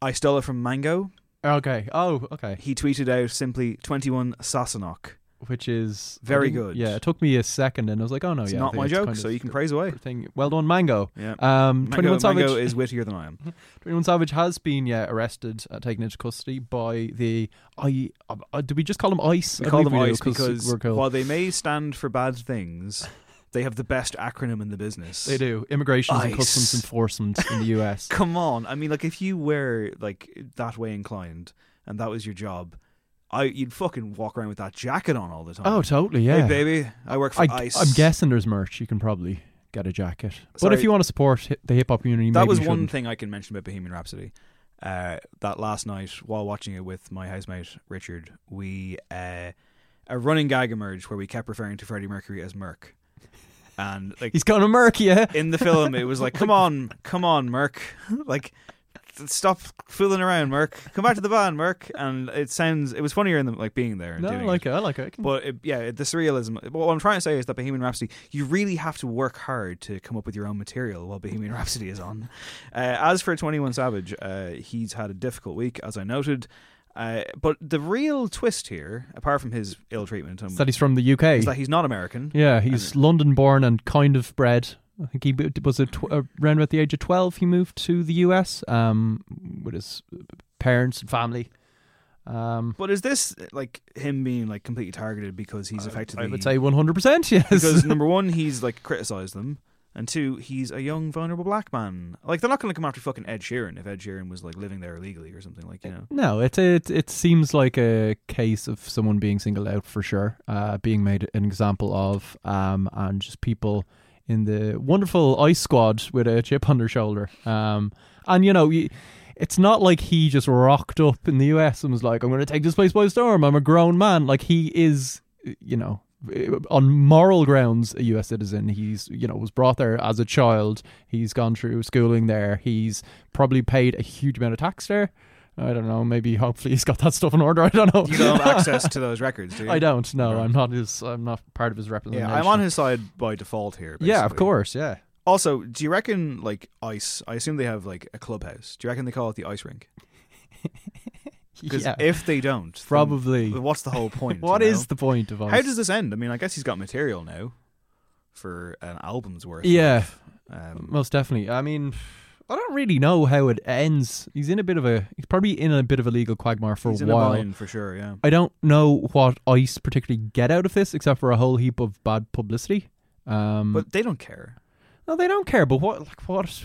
Speaker 1: I stole it from Mango.
Speaker 2: Okay. Oh, okay.
Speaker 1: He tweeted out simply Twenty One Sassenach.
Speaker 2: Which is
Speaker 1: Very good.
Speaker 2: Yeah, it took me a second, and I was like, oh no,
Speaker 1: It's
Speaker 2: yeah,
Speaker 1: not my joke,
Speaker 2: kind
Speaker 1: so you can praise away.
Speaker 2: Thing. Well done, Mango.
Speaker 1: Yeah.
Speaker 2: Um,
Speaker 1: Mango,
Speaker 2: One Savage.
Speaker 1: Mango is wittier than I am.
Speaker 2: 21 Savage has been yeah arrested, uh, taken into custody by the I. Uh, uh, do we just call them ICE?
Speaker 1: We
Speaker 2: I
Speaker 1: call them ICE
Speaker 2: 'cause
Speaker 1: because
Speaker 2: we're cool.
Speaker 1: while they may stand for bad things, they have the best acronym in the business.
Speaker 2: they do immigration and customs enforcement in the US.
Speaker 1: Come on, I mean, like if you were like that way inclined and that was your job, I you'd fucking walk around with that jacket on all the time.
Speaker 2: oh, totally. Yeah,
Speaker 1: hey baby, I work for
Speaker 2: I,
Speaker 1: ICE.
Speaker 2: I'm guessing there's merch. You can probably get a jacket. But if you want to support the hip hop community,
Speaker 1: that was one thing I can mention about Bohemian Rhapsody. Uh, that last night, while watching it with my housemate Richard, we uh, a running gag emerged where we kept referring to Freddie Mercury as Merc, and like
Speaker 2: He's gonna murk you.
Speaker 1: in the film, it was like, "Come on, come on, Merc! like, stop fooling around, Merc! Come back to the band, Merc!" And it sounds, it was funnier in the like being there. And
Speaker 2: No, I
Speaker 1: doing
Speaker 2: like
Speaker 1: it.
Speaker 2: it. I like it. I can-
Speaker 1: But it, yeah, the surrealism. What I'm trying to say is that Bohemian Rhapsody, you really have to work hard to come up with your own material while Bohemian Rhapsody is on. Uh, as for Twenty One Savage, uh, he's had a difficult week, as I noted. Uh, but the real twist here, apart from his ill treatment, um,
Speaker 2: that he's from the UK.
Speaker 1: is that he's not American.
Speaker 2: yeah, he's London born and kind of bred. I think he was a tw- around about the age of twelve. He moved to the US um, with his parents and family. Um,
Speaker 1: But is this like him being like completely targeted because he's effectively?
Speaker 2: I would say one hundred percent. Yes,
Speaker 1: because number one, he's like criticized them, and two, he's a young vulnerable black man. Like they're not going to come after fucking Ed Sheeran if Ed Sheeran was like living there illegally or something. Like you know,
Speaker 2: No, it it it seems like a case of someone being singled out for sure, uh, being made an example of, um, and just people in the wonderful ice squad with a chip on their shoulder. Um, and you know, it's not like he just rocked up in the US and was like, "I'm going to take this place by storm. I'm a grown man." Like he is, you know. On moral grounds, a U.S. citizen. He's, you know, was brought there as a child. He's gone through schooling there. He's probably paid a huge amount of tax there. I don't know. Maybe, hopefully, he's got that stuff in order. I don't know.
Speaker 1: you don't have access to those records, do you?
Speaker 2: I don't. No. I'm not his. I'm not part of his representation.
Speaker 1: Yeah, I'm on his side by default here.
Speaker 2: Yeah, of course. Yeah.
Speaker 1: Also, do you reckon like ice? I assume they have like a clubhouse. Do you reckon they call it the ice rink? Because
Speaker 2: yeah.
Speaker 1: if they don't, then
Speaker 2: Probably.
Speaker 1: what's the whole point?
Speaker 2: What
Speaker 1: you
Speaker 2: is the point of us?
Speaker 1: How does this end? I mean, I guess he's got material now for an album's worth.
Speaker 2: Yeah.
Speaker 1: of, um,
Speaker 2: Most definitely. I mean, I don't really know how it ends. He's in a bit of a. He's probably in a bit of a legal quagmire for
Speaker 1: he's
Speaker 2: a
Speaker 1: in a
Speaker 2: while.
Speaker 1: bind for sure. Yeah.
Speaker 2: I don't know what ICE particularly get out of this, except for a whole heap of bad publicity. Um,
Speaker 1: But they don't care.
Speaker 2: no, they don't care. But what, like, what,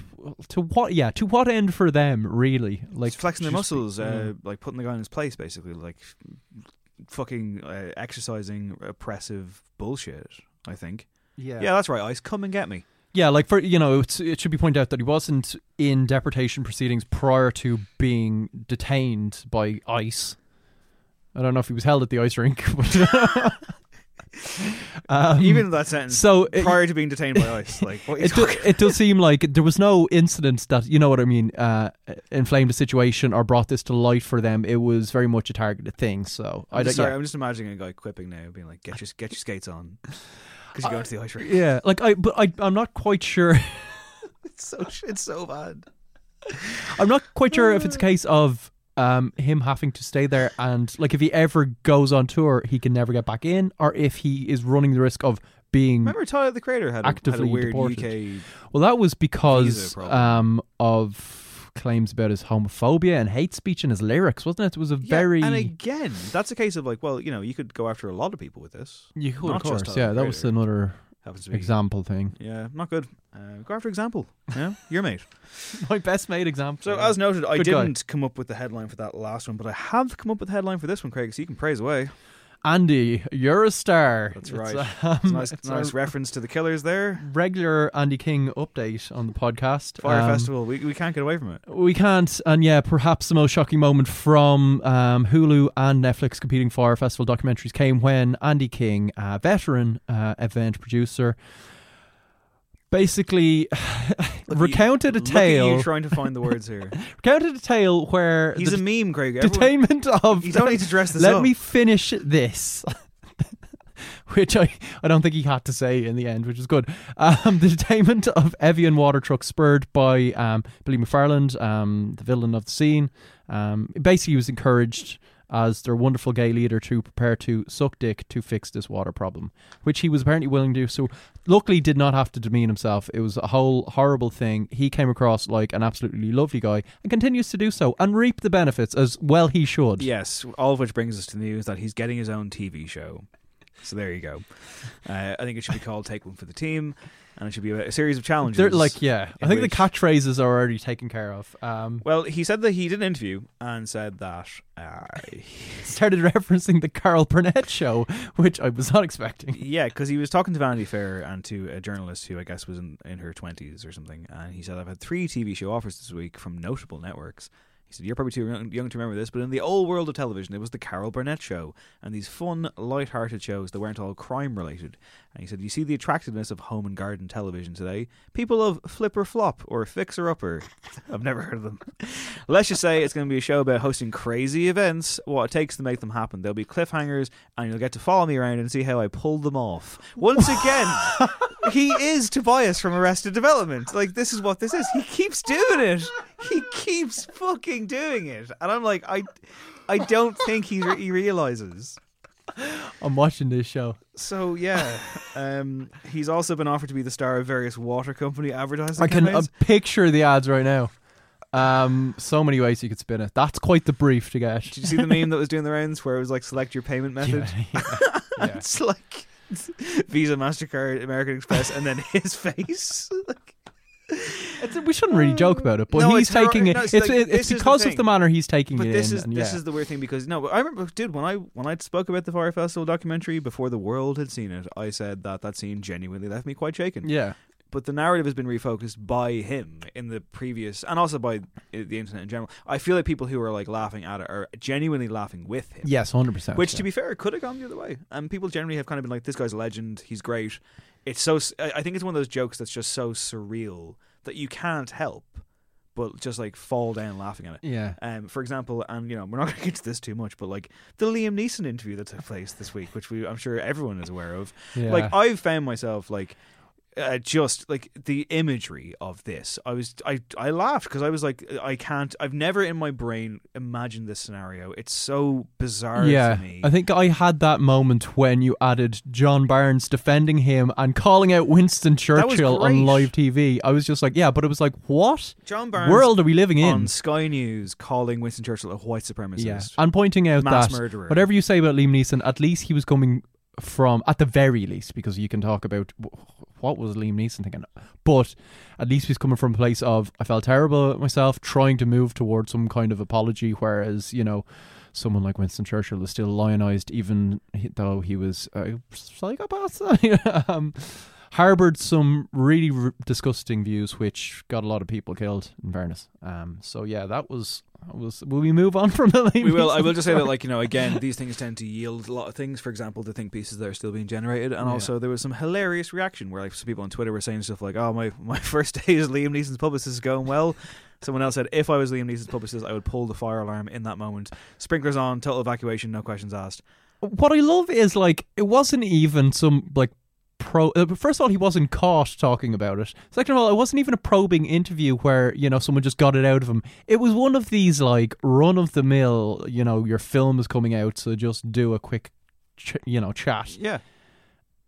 Speaker 2: to what? Yeah, to what end for them, really? Like
Speaker 1: Like flexing their
Speaker 2: just be-
Speaker 1: muscles, uh, like putting the guy in his place, basically, like fucking uh, exercising oppressive bullshit. I think.
Speaker 2: yeah,
Speaker 1: Yeah, that's right. Ice, come and get me.
Speaker 2: Yeah, like for you know, it's, it should be pointed out that he wasn't in deportation proceedings prior to being detained by ICE. I don't know if he was held at the ice rink, but um,
Speaker 1: Even that sentence.
Speaker 2: so it-
Speaker 1: prior to being detained by ICE, like what
Speaker 2: it, do, it does seem like there was no incident that you know what I mean, uh, inflamed the situation or brought this to light for them. It was very much a targeted thing. So I
Speaker 1: I'm just, sorry,
Speaker 2: yeah.
Speaker 1: I'm just imagining a guy quipping now, being like, "Get your get your skates on," because you're going to the ice rink.
Speaker 2: yeah, like I, but I, I'm not quite sure.
Speaker 1: It's so it's so bad.
Speaker 2: I'm not quite sure if it's a case of um, him having to stay there and like if he ever goes on tour, he can never get back in, or if he is running the risk of being.
Speaker 1: Remember, Tyler the Creator had a, had a
Speaker 2: Actively
Speaker 1: weird
Speaker 2: deported.
Speaker 1: UK.
Speaker 2: Well, that was because um, of claims about his homophobia and hate speech in his lyrics, wasn't it? It was a
Speaker 1: Yeah,
Speaker 2: very.
Speaker 1: and again, that's a case of like, well, you know, you could go after a lot of people with this.
Speaker 2: you could, of course, yeah. That was another
Speaker 1: Happens to be
Speaker 2: example thing.
Speaker 1: Yeah, not good. Uh, go after example. Yeah, your mate.
Speaker 2: My best mate example.
Speaker 1: So as noted, I
Speaker 2: Good
Speaker 1: didn't come up with the headline for that last one, but I have come up with the headline for this one, Craig. So you can praise away.
Speaker 2: Andy, you're a star.
Speaker 1: That's
Speaker 2: It's,
Speaker 1: right.
Speaker 2: um,
Speaker 1: It's nice,
Speaker 2: it's
Speaker 1: nice reference to the Killers there.
Speaker 2: regular Andy King update on the podcast.
Speaker 1: Fire
Speaker 2: Um,
Speaker 1: Festival. We we can't get away from it.
Speaker 2: We can't, and yeah, perhaps the most shocking moment from um, Hulu and Netflix competing Fire Festival documentaries came when Andy King, a veteran uh, event producer, basically recounted a tale.
Speaker 1: you trying to find the words here.
Speaker 2: recounted a tale where
Speaker 1: He's a meme, Craig. Everyone-
Speaker 2: detainment of.
Speaker 1: You don't need to dress this
Speaker 2: Let
Speaker 1: up.
Speaker 2: me finish this. which I, I don't think he had to say in the end, which was good. Um, the detainment of Evian water truck spurred by um, Billy McFarland, um, the villain of the scene. Um, basically, he was encouraged as their wonderful gay leader to prepare to suck dick to fix this water problem, which he was apparently willing to do. So, luckily, did not have to demean himself. It was a whole horrible thing. He came across like an absolutely lovely guy and continues to do so and reap the benefits as well he should.
Speaker 1: Yes, all of which brings us to the news that he's getting his own TV show. So there you go. Uh, I think it should be called "Take One for the Team," and it should be a, series of challenges.
Speaker 2: They're like, yeah, I think
Speaker 1: which-
Speaker 2: the catchphrases are already taken care of. Um,
Speaker 1: Well, he said that he did an interview and said that uh,
Speaker 2: started referencing the Carol Burnett show, which I was not expecting.
Speaker 1: Yeah, because he was talking to Vanity Fair and to a journalist who I guess was in, in her 20s or something. And he said, I've had three TV show offers this week from notable networks. He said, You're probably too young, young to remember this, but in the old world of television, it was the Carol Burnett show and these fun, light-hearted shows that weren't all crime related. And he said, You see the attractiveness of home and garden television today? People of Flip or Flop or Fixer Upper. I've never heard of them. Let's just say it's going to be a show about hosting crazy events, what it takes to make them happen. There'll be cliffhangers, and you'll get to follow me around and see how I pull them off. Once again, he is Tobias from Arrested Development. Like, this is what this is. He keeps doing it. He keeps fucking doing it. And I'm like, I. I don't think he re- he realizes.
Speaker 2: I'm watching this show.
Speaker 1: So yeah, um, he's also been offered to be the star of various water company advertising
Speaker 2: I can uh, picture the ads right now. Um, so many ways you could spin it. That's quite the brief to get.
Speaker 1: Did you see the meme that was doing the rounds where it was like select your payment method?
Speaker 2: Yeah, yeah, yeah.
Speaker 1: it's like Visa, Mastercard, American Express, and then his face. Like,
Speaker 2: It's, we shouldn't really joke about it, but
Speaker 1: No,
Speaker 2: he's
Speaker 1: it's horror-
Speaker 2: taking it.
Speaker 1: no,
Speaker 2: it's
Speaker 1: it's like,
Speaker 2: it's
Speaker 1: this is the
Speaker 2: because of
Speaker 1: thing.
Speaker 2: the manner he's taking
Speaker 1: but
Speaker 2: it
Speaker 1: this
Speaker 2: in.
Speaker 1: is
Speaker 2: and
Speaker 1: this
Speaker 2: yeah.
Speaker 1: is the weird thing because no, I remember, dude, when I when I spoke about the Fyre Festival documentary before the world had seen it, I said that that scene genuinely left me quite shaken.
Speaker 2: yeah.
Speaker 1: but the narrative has been refocused by him in the previous and also by uh, the internet in general. I feel like people who are like laughing at it are genuinely laughing with him.
Speaker 2: Yes, hundred percent.
Speaker 1: Which, to be fair, could have gone the other way. And people generally have kind of been like, "This guy's a legend. He's great." It's so. I think it's one of those jokes that's just so surreal that you can't help but just like fall down laughing at it.
Speaker 2: Yeah.
Speaker 1: Um, for example, and you know, we're not going to get to this too much, but like the Liam Neeson interview that took place this week, which we, I'm sure everyone is aware of.
Speaker 2: Yeah.
Speaker 1: Like I've found myself like. Uh, just like the imagery of this, I was I I laughed because I was like I can't I've never in my brain imagined this scenario. It's so bizarre
Speaker 2: Yeah,
Speaker 1: to me.
Speaker 2: I think I had that moment when you added John Barnes defending him and calling out Winston Churchill on live TV. I was just like, yeah, but it was like, what
Speaker 1: John Barnes
Speaker 2: world are we living in?
Speaker 1: on Sky News calling Winston Churchill a white supremacist.
Speaker 2: Yeah, and pointing out
Speaker 1: Mass
Speaker 2: that
Speaker 1: murderer.
Speaker 2: whatever you say about Liam Neeson, at least he was coming from, at the very least, because you can talk about what was Liam Neeson thinking, but at least he's coming from a place of I felt terrible about myself, trying to move towards some kind of apology, whereas you know. Someone like Winston Churchill is still lionized, even though he was a psychopath. um, harbored some really r- disgusting views, which got a lot of people killed. In fairness, um, so yeah, that was was. Will we move on from the?
Speaker 1: We will. I will just say that, like you know, again, these things tend to yield a lot of things. For example, the think pieces that are still being generated, and
Speaker 2: Yeah.
Speaker 1: also there was some hilarious reaction where like some people on Twitter were saying stuff like, "Oh, my my first day as Liam Neeson's publicist is going well." Someone else said, "If I was Liam Neeson's publicist, I would pull the fire alarm in that moment. Sprinklers on, total evacuation, no questions asked."
Speaker 2: what I love is like it wasn't even some like pro. Uh, first of all, he wasn't caught talking about it. Second of all, it wasn't even a probing interview where you know someone just got it out of him. It was one of these like run of the mill. You know, your film is coming out, so just do a quick, ch- you know, chat.
Speaker 1: Yeah,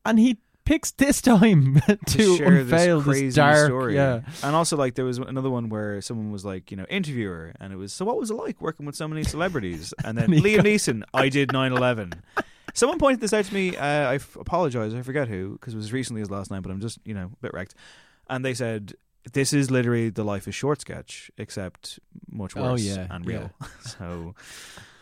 Speaker 2: And he picks this time to,
Speaker 1: to share
Speaker 2: unveil
Speaker 1: this crazy
Speaker 2: dark.
Speaker 1: story.
Speaker 2: Yeah,
Speaker 1: And also, like, there was another one where someone was like, you know, interviewer, and it was, so what was it like working with so many celebrities? And then
Speaker 2: And
Speaker 1: Liam
Speaker 2: got-
Speaker 1: Neeson, I did 9 11. Someone pointed this out to me. Uh, I f- apologize. I forget who, because it was recently as last night, but I'm just, you know, a bit wrecked. And they said, this is literally the Life is Short sketch, except much
Speaker 2: Oh,
Speaker 1: worse
Speaker 2: yeah,
Speaker 1: and real. so,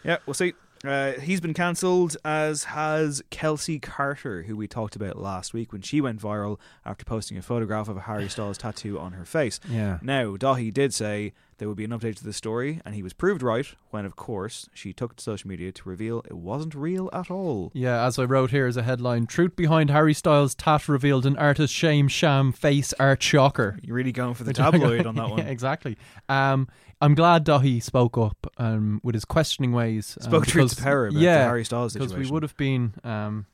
Speaker 1: yeah, we'll see. Uh, he's been cancelled, as has Kelsy Karter, who we talked about last week when she went viral after posting a photograph of a Harry Styles tattoo on her face.
Speaker 2: yeah.
Speaker 1: Now, Dahi did say there would be an update to the story, and he was proved right when, of course, she took to social media to reveal it wasn't real at all.
Speaker 2: Yeah, as I wrote here as a headline, truth behind Harry Styles' tat revealed an artist shame sham face art shocker.
Speaker 1: You're really going for the tabloid on that one.
Speaker 2: Yeah, exactly. Um, I'm glad Dahi spoke up um, with his questioning ways. um,
Speaker 1: Spoke truth to power about
Speaker 2: yeah,
Speaker 1: Harry Styles
Speaker 2: because we would have been, um,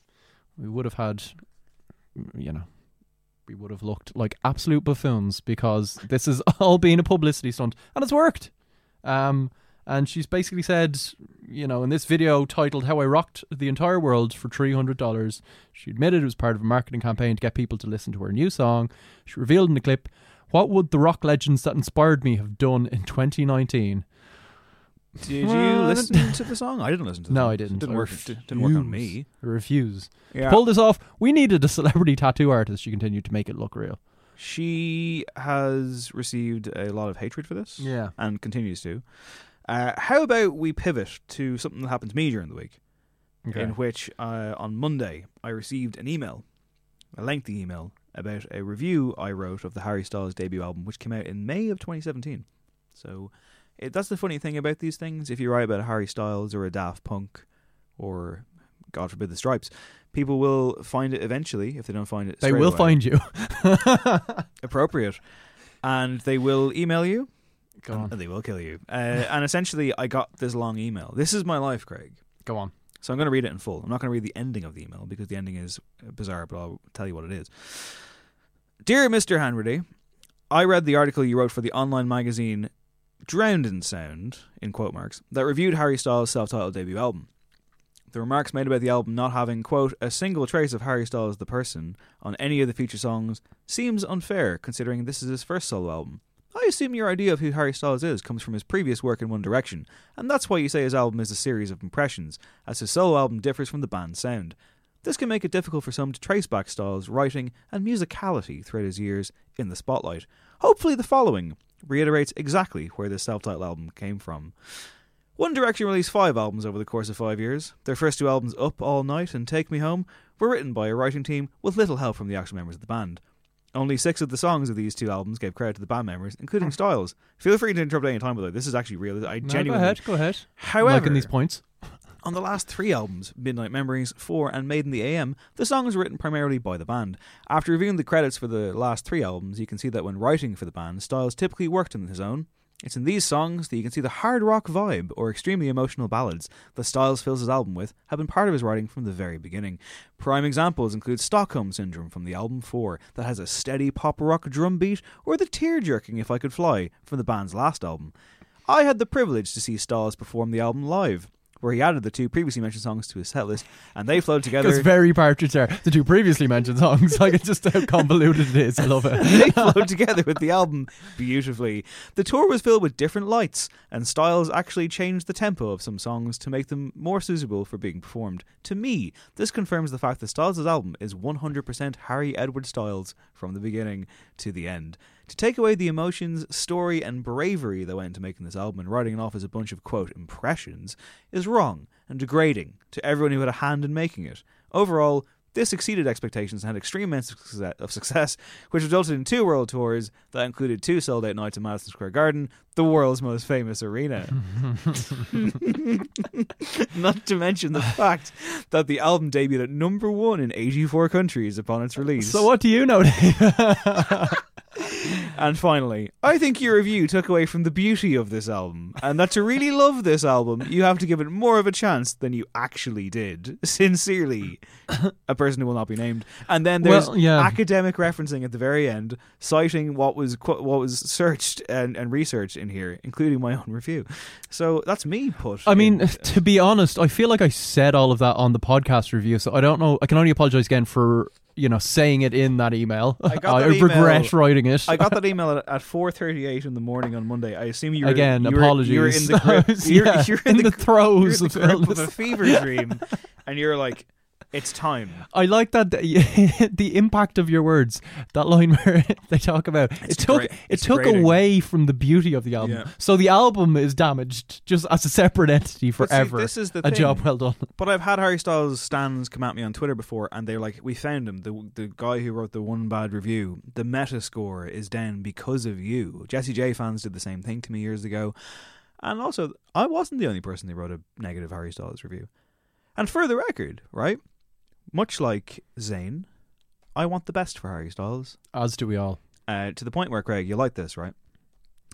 Speaker 2: we would have had, you know, we would have looked like absolute buffoons because this has all been a publicity stunt and it's worked. Um, and she's basically said, you know, in this video titled "How I Rocked the Entire World for Three Hundred Dollars," she admitted it was part of a marketing campaign to get people to listen to her new song. She revealed in the clip, "What would the rock legends that inspired me have done in 2019?"
Speaker 1: Did you
Speaker 2: Well,
Speaker 1: listen to the song? I didn't listen to the
Speaker 2: No,
Speaker 1: song.
Speaker 2: I didn't.
Speaker 1: Didn't
Speaker 2: I
Speaker 1: work. Didn't work on me.
Speaker 2: I refuse.
Speaker 1: Yeah.
Speaker 2: Pull this off, we needed a celebrity tattoo artist. She continued to make it look real.
Speaker 1: She has received a lot of hatred for this.
Speaker 2: Yeah.
Speaker 1: And continues to. Uh, how about we pivot to something that happened to me during the week,
Speaker 2: Okay.
Speaker 1: in which uh, on Monday I received an email, a lengthy email, about a review I wrote of the Harry Styles debut album, which came out in May of 2017. So it, that's the funny thing about these things. If you write about Harry Styles or a Daft Punk or, God forbid, the Stripes, people will find it eventually if they don't find it
Speaker 2: They will
Speaker 1: away
Speaker 2: find you.
Speaker 1: appropriate, and they will email you.
Speaker 2: Go
Speaker 1: and
Speaker 2: on.
Speaker 1: they will kill you. Uh, and essentially, I got this long email. This is my life, Craig.
Speaker 2: Go on.
Speaker 1: So I'm going to read it in full. I'm not going to read the ending of the email because the ending is bizarre, but I'll tell you what it is. Dear Mr. Hanratty, I read the article you wrote for the online magazine drowned in sound, in quote marks, that reviewed Harry Styles' self titled debut album. The remarks made about the album not having, quote, a single trace of Harry Styles the person on any of the feature songs seems unfair considering this is his first solo album. I assume your idea of who Harry Styles is comes from his previous work in One Direction, and that's why you say his album is a series of impressions, as his solo album differs from the band's sound. This can make it difficult for some to trace back Styles' writing and musicality throughout his years in the spotlight. Hopefully, the following reiterates exactly where this self titled album came from. One Direction released five albums over the course of five years. Their first two albums, Up All Night and Take Me Home, were written by a writing team with little help from the actual members of the band. Only six of the songs of these two albums gave credit to the band members, including hmm. Styles. Feel free to interrupt any time, the. This is actually real. I
Speaker 2: No,
Speaker 1: genuinely.
Speaker 2: go ahead, go ahead.
Speaker 1: However,
Speaker 2: Liking these points.
Speaker 1: On the last three albums, Midnight Memories, 4, and Made in the AM, the songs were written primarily by the band. After reviewing the credits for the last three albums, you can see that when writing for the band, Styles typically worked on his own. It's in these songs that you can see the hard rock vibe or extremely emotional ballads that Styles fills his album with have been part of his writing from the very beginning. Prime examples include Stockholm Syndrome from the album 4 that has a steady pop rock drum beat or the tear jerking If I Could Fly from the band's last album. I had the privilege to see Styles perform the album live, where he added the two previously mentioned songs to his setlist, and they flowed together.
Speaker 2: It's very partridge there. The two previously mentioned songs. Like it's just how convoluted it is. I love it.
Speaker 1: they flowed together with the album beautifully. The tour was filled with different lights, and Styles actually changed the tempo of some songs to make them more suitable for being performed. To me, this confirms the fact that Styles' album is 100% Harry Edward Styles from the beginning to the end. To take away the emotions, story, and bravery that went into making this album and writing it off as a bunch of, quote, impressions is wrong and degrading to everyone who had a hand in making it. Overall, this exceeded expectations and had extreme amounts of success- which resulted in two world tours that included two sold out nights at Madison Square Garden, the world's most famous arena. Not to mention the fact that the album debuted at number one in 84 countries upon its release.
Speaker 2: So what do you know, Dave?
Speaker 1: And finally, I think your review took away from the beauty of this album, and that to really love this album, you have to give it more of a chance than you actually did. Sincerely, a person who will not be named. And then there's
Speaker 2: Well, yeah.
Speaker 1: academic referencing at the very end, citing what was qu- what was searched and, and researched in here, including my own review. So that's me put.
Speaker 2: I mean,
Speaker 1: in-
Speaker 2: to be honest, I feel like I said all of that on the podcast review, so I don't know. I can only apologize again for you know saying it in that email.
Speaker 1: I got that
Speaker 2: regret
Speaker 1: email-
Speaker 2: writing it.
Speaker 1: I got that email at, at 4:38 in the morning on Monday. I assume you were
Speaker 2: Again,
Speaker 1: you were,
Speaker 2: apologies.
Speaker 1: You were in the grip, you're,
Speaker 2: yeah,
Speaker 1: you're
Speaker 2: in
Speaker 1: the,
Speaker 2: the throes
Speaker 1: you're
Speaker 2: of
Speaker 1: in the of a fever dream, and you're like, "It's time."
Speaker 2: I like that the, the impact of your words. That line where they talk about it took
Speaker 1: great-
Speaker 2: it
Speaker 1: it's
Speaker 2: took
Speaker 1: grating.
Speaker 2: away from the beauty of the album.
Speaker 1: Yeah.
Speaker 2: So the album is damaged just as a separate entity
Speaker 1: But see,
Speaker 2: forever.
Speaker 1: this is the
Speaker 2: a
Speaker 1: thing.
Speaker 2: job well done.
Speaker 1: But I've had Harry Styles stands come at me on Twitter before, and they're like, "We found him. The the guy who wrote the one bad review. The meta score is down because of you." Jessie J fans did the same thing to me years ago, and also I wasn't the only person who wrote a negative Harry Styles review. And for the record, right, much like Zayn, I want the best for Harry Styles.
Speaker 2: As do we all.
Speaker 1: Uh, to the point where Craig, you like this, right?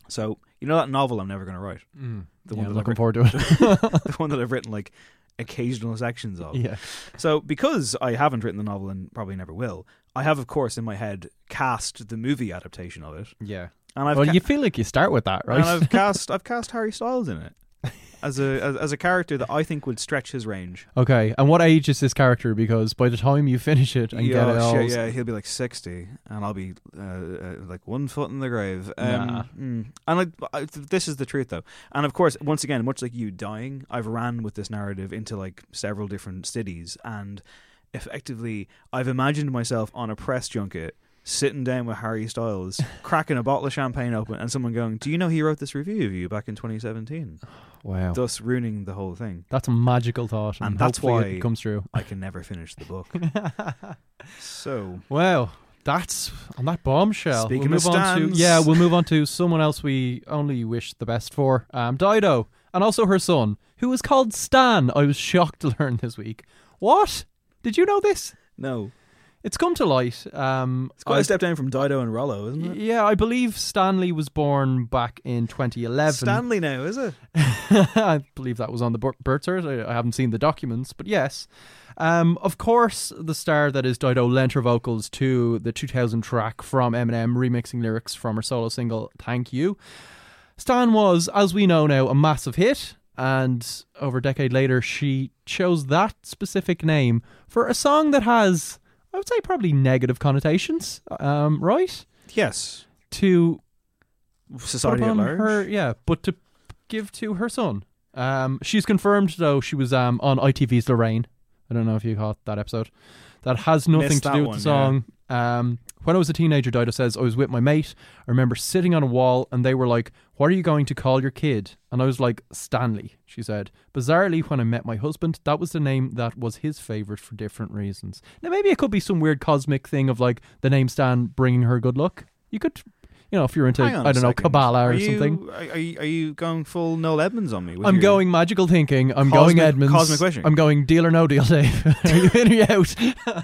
Speaker 1: So you know that novel I'm never going to write, the
Speaker 2: yeah,
Speaker 1: one that I've
Speaker 2: looking
Speaker 1: written-
Speaker 2: forward to it.
Speaker 1: the one that I've written like occasional sections of.
Speaker 2: yeah.
Speaker 1: So, because I haven't written the novel and probably never will, I have, of course, in my head cast the movie adaptation of it,
Speaker 2: Yeah.
Speaker 1: and I've
Speaker 2: well,
Speaker 1: ca-
Speaker 2: you feel like you start with that, right?
Speaker 1: and I've cast I've cast Harry Styles in it as a as, as a character that I think would stretch his range.
Speaker 2: okay. And what age is this character? Because by the time you finish it and
Speaker 1: yeah,
Speaker 2: get it all,
Speaker 1: shit, yeah, he'll be like sixty, and I'll be uh, uh, like one foot in the grave. Um,
Speaker 2: Nah.
Speaker 1: mm. And like, I, this is the truth, though. And of course, once again, much like you dying, I've ran with this narrative into like several different cities, and effectively, I've imagined myself on a press junket. Sitting down with Harry Styles, cracking a bottle of champagne open, and someone going, "Do you know he wrote this review of you back in 2017?"
Speaker 2: wow,
Speaker 1: Thus ruining the whole thing.
Speaker 2: that's a magical thought, and,
Speaker 1: And that's why-
Speaker 2: it comes true.
Speaker 1: I can never finish the book. so
Speaker 2: Well, that's on that bombshell.
Speaker 1: Speaking
Speaker 2: we'll
Speaker 1: of
Speaker 2: move on to yeah, we'll move on to someone else we only wish the best for. Um, Dido, and also her son, who is called Stan. I was shocked to learn this week. What? Did you know this?
Speaker 1: no,
Speaker 2: It's come to light. Um,
Speaker 1: It's quite
Speaker 2: I-
Speaker 1: a step down from Dido and Rollo, isn't it?
Speaker 2: Yeah, I believe Stanley was born back in 2011.
Speaker 1: Stanley now, is it?
Speaker 2: I believe that was on the bir- birth cert. I, I haven't seen the documents, but yes. Um, of course, the star that is Dido lent her vocals to the 2000 track from Eminem, remixing lyrics from her solo single "Thank You." Stan was, as we know now, a massive hit, and over a decade later, she chose that specific name for a song that has, I would say, probably negative connotations, um, right?
Speaker 1: Yes.
Speaker 2: To
Speaker 1: Society at large.
Speaker 2: her, yeah, but to give to her son. Um, she's confirmed though she was um on ITV's Lorraine. I don't know if you caught that episode. That has nothing
Speaker 1: Missed
Speaker 2: to do with
Speaker 1: one,
Speaker 2: the song. Um, when I was a teenager, Dido says I was with my mate. I remember sitting on a wall, and they were like, "What are you going to call your kid?" And I was like, "Stanley." She said. Bizarrely, when I met my husband, that was the name that was his favorite for different reasons. Now, maybe it could be some weird cosmic thing of like the name Stan bringing her good luck. You could, you know, if you're into I don't know. Kabbalah or
Speaker 1: Are you-
Speaker 2: something.
Speaker 1: Are, you, are you going full Noel Edmonds on me?
Speaker 2: I'm
Speaker 1: your-
Speaker 2: going magical thinking. I'm
Speaker 1: Cosmic-
Speaker 2: going Edmonds.
Speaker 1: cosmic wishing.
Speaker 2: I'm going deal or no deal, Dave. are you in or you out?